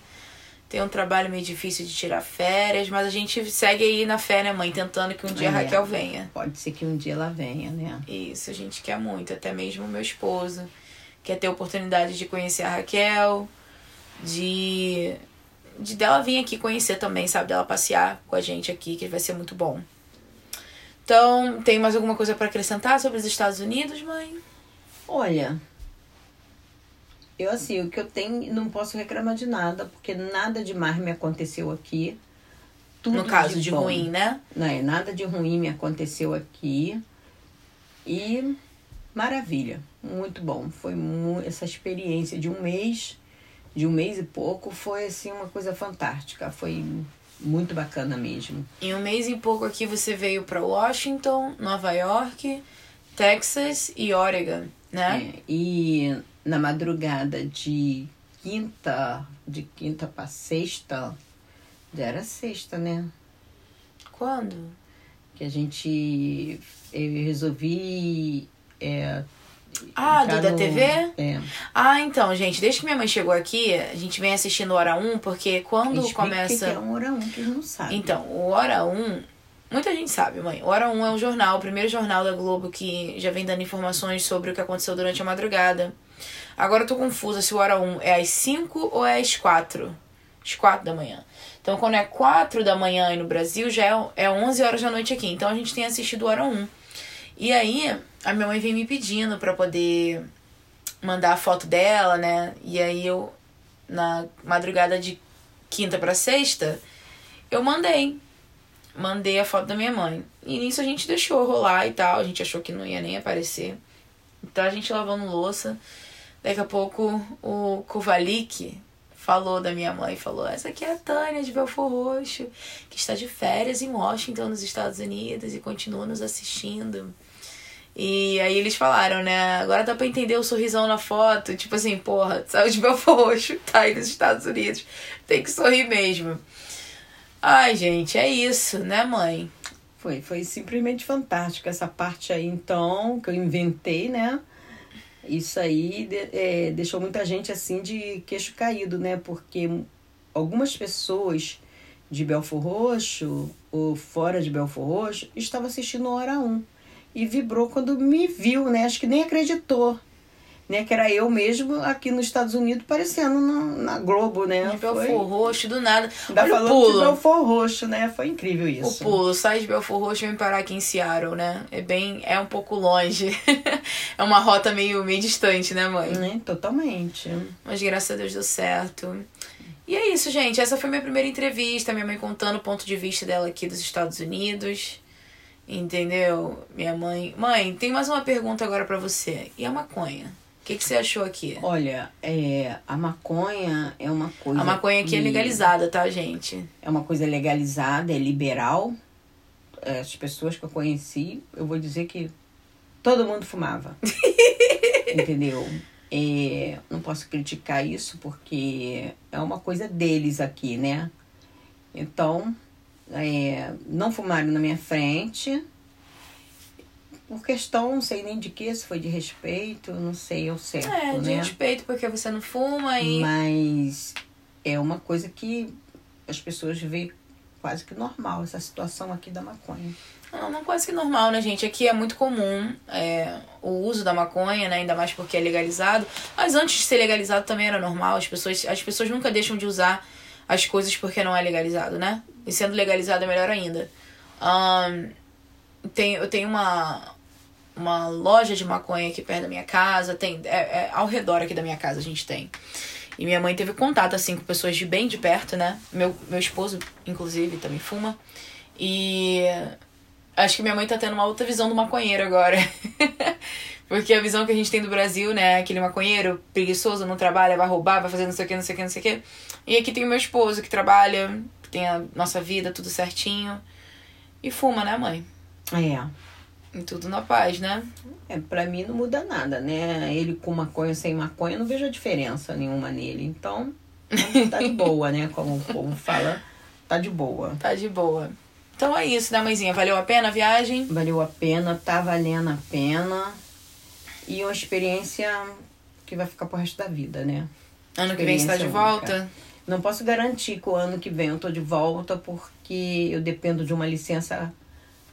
Tem um trabalho meio difícil de tirar férias, mas a gente segue aí na fé, né, mãe? Tentando que um dia a É. Raquel venha. Pode ser que um dia ela venha, né? Isso, a gente quer muito, até mesmo o meu esposo. Quer ter a oportunidade de conhecer a Raquel, de, de dela vir aqui conhecer também, sabe? Dela passear com a gente aqui, que vai ser muito bom. Então, tem mais alguma coisa para acrescentar sobre os Estados Unidos, mãe? Olha, eu assim, o que eu tenho, não posso reclamar de nada, porque nada demais me aconteceu aqui. Tudo no caso de, bom. ruim, né? Não é, nada de ruim me aconteceu aqui. E maravilha, muito bom. Foi mu essa experiência de um mês, de um mês e pouco, foi assim uma coisa fantástica. Foi muito bacana mesmo. Em um mês e pouco aqui você veio para Washington, Nova York, Texas e Oregon, né? É, e na madrugada de quinta, de quinta para sexta, já era sexta, né? Quando? Que a gente eu resolvi é, Ah, do da TV? É. Ah, então, gente, desde que minha mãe chegou aqui, a gente vem assistindo Hora 1, porque quando Explica começa. O que é um hora um que eles não sabem. Então, o Hora 1, muita gente sabe, mãe. O Hora 1 é um jornal, o primeiro jornal da Globo que já vem dando informações sobre o que aconteceu durante a madrugada. Agora eu tô confusa se o Hora 1 é às 5 ou é às 4. Às 4 da manhã. Então, quando é 4 da manhã aí no Brasil, já é, é 11 horas da noite aqui. Então, a gente tem assistido o Hora 1. E aí, a minha mãe vem me pedindo pra poder mandar a foto dela, né? E aí eu, na madrugada de quinta pra sexta, eu mandei. Mandei a foto da minha mãe. E nisso a gente deixou rolar e tal. A gente achou que não ia nem aparecer. Então a gente lavando louça. Daqui a pouco o Kovalik falou da minha mãe. Falou, essa aqui é a Tânia de Belfor Roxo. Que está de férias em Washington, nos Estados Unidos. E continua nos assistindo. E aí eles falaram, né? Agora dá pra entender o sorrisão na foto. Tipo assim, porra, saiu de Belfor Roxo, tá aí nos Estados Unidos. Tem que sorrir mesmo. Ai, gente, é isso, né, mãe? Foi, foi simplesmente fantástico essa parte aí, então, que eu inventei, né? Isso aí é, deixou muita gente assim de queixo caído, né? Porque algumas pessoas de Belfor Roxo ou fora de Belfor Roxo estavam assistindo Hora 1 e vibrou quando me viu, né? Acho que nem acreditou, né? Que era eu mesmo aqui nos Estados Unidos parecendo na, na Globo, né? De Belfor Foi- Roxo, do nada. Ainda Olha o falando de pulo. Belfor Roxo, né? Foi incrível O isso. pulo, sai de Belfor Roxo e vem parar aqui em Seattle, né? É bem, é um pouco longe. é uma rota meio, meio distante, né, mãe? Né? Totalmente. Mas graças a Deus deu certo. E é isso, gente. Essa foi minha primeira entrevista. Minha mãe contando o ponto de vista dela aqui dos Estados Unidos. Entendeu? Minha mãe. Mãe, tem mais uma pergunta agora pra você. E a maconha? O que, que você achou aqui? Olha, é, a maconha é uma coisa. A maconha aqui é que legalizada, tá, gente? É uma coisa legalizada, é liberal. É, As pessoas que eu conheci, eu vou dizer que todo mundo fumava. Entendeu? É, não posso criticar isso porque é uma coisa deles aqui, né? Então, é, não fumaram na minha frente. Por questão, não sei nem de que, se foi de respeito, não sei ao certo, É, de né? respeito, porque você não fuma e. Mas é uma coisa que as pessoas veem quase que normal, essa situação aqui da maconha. Não, não quase que normal, né, gente? Aqui é muito comum é, o uso da maconha, né? Ainda mais porque é legalizado. Mas antes de ser legalizado também era normal. As pessoas, as pessoas nunca deixam de usar as coisas porque não é legalizado, né? E sendo legalizado é melhor ainda. Ahn, tem, eu tenho uma, uma loja de maconha aqui perto da minha casa. Tem. É, é, ao redor aqui da minha casa a gente tem. E minha mãe teve contato, assim, com pessoas de bem de perto, né? Meu, meu esposo, inclusive, também fuma. E acho que minha mãe tá tendo uma outra visão do maconheiro agora. Porque a visão que a gente tem do Brasil, né? Aquele maconheiro preguiçoso, não trabalha, vai roubar, vai fazer não sei o que, não sei o que, não sei o que. E aqui tem o meu esposo que trabalha, tem a nossa vida, tudo certinho. E fuma, né, mãe? É. E tudo na paz, né? É, pra mim não muda nada, né? Ele com maconha sem maconha, eu não vejo a diferença nenhuma nele. Então, tá de boa, né? Como o povo fala, tá de boa. Tá de boa. Então é isso, né, mãezinha? Valeu a pena a viagem? Valeu a pena, tá valendo a pena. E uma experiência que vai ficar pro resto da vida, né? Ano que vem você tá de Experiência volta? única. Não posso garantir que o ano que vem eu tô de volta, porque eu dependo de uma licença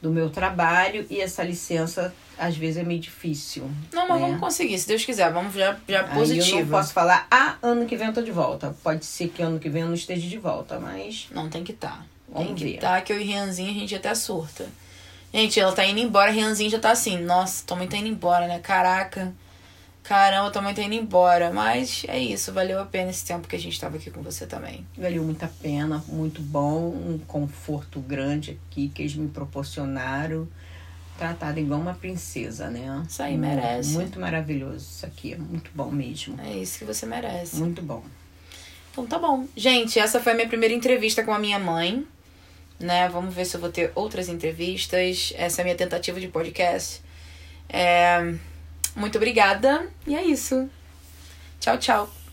do meu trabalho e essa licença às vezes é meio difícil. Não, mas né? vamos conseguir, se Deus quiser. Vamos já, já positivo. eu não posso falar, ah, ano que vem eu tô de volta. Pode ser que ano que vem eu não esteja de volta, mas Não, tem que tá. Vamos tem que ver. tá, que eu e Rianzinho a gente até surta. Gente, ela tá indo embora, Rianzinho já tá assim, nossa, tua mãe tá indo embora, né? Caraca. Caramba, tua mãe tá indo embora. Mas é isso, valeu a pena esse tempo que a gente tava aqui com você também. valeu muito a pena, muito bom, um conforto grande aqui que eles me proporcionaram. Tratada igual uma princesa, né? Isso aí, merece. Muito maravilhoso isso aqui, é muito bom mesmo. É isso que você merece. Muito bom. Então tá bom. Gente, essa foi a minha primeira entrevista com a minha mãe. Né? Vamos ver se eu vou ter outras entrevistas. Essa é a minha tentativa de podcast. É... Muito obrigada. E é isso. Tchau, tchau.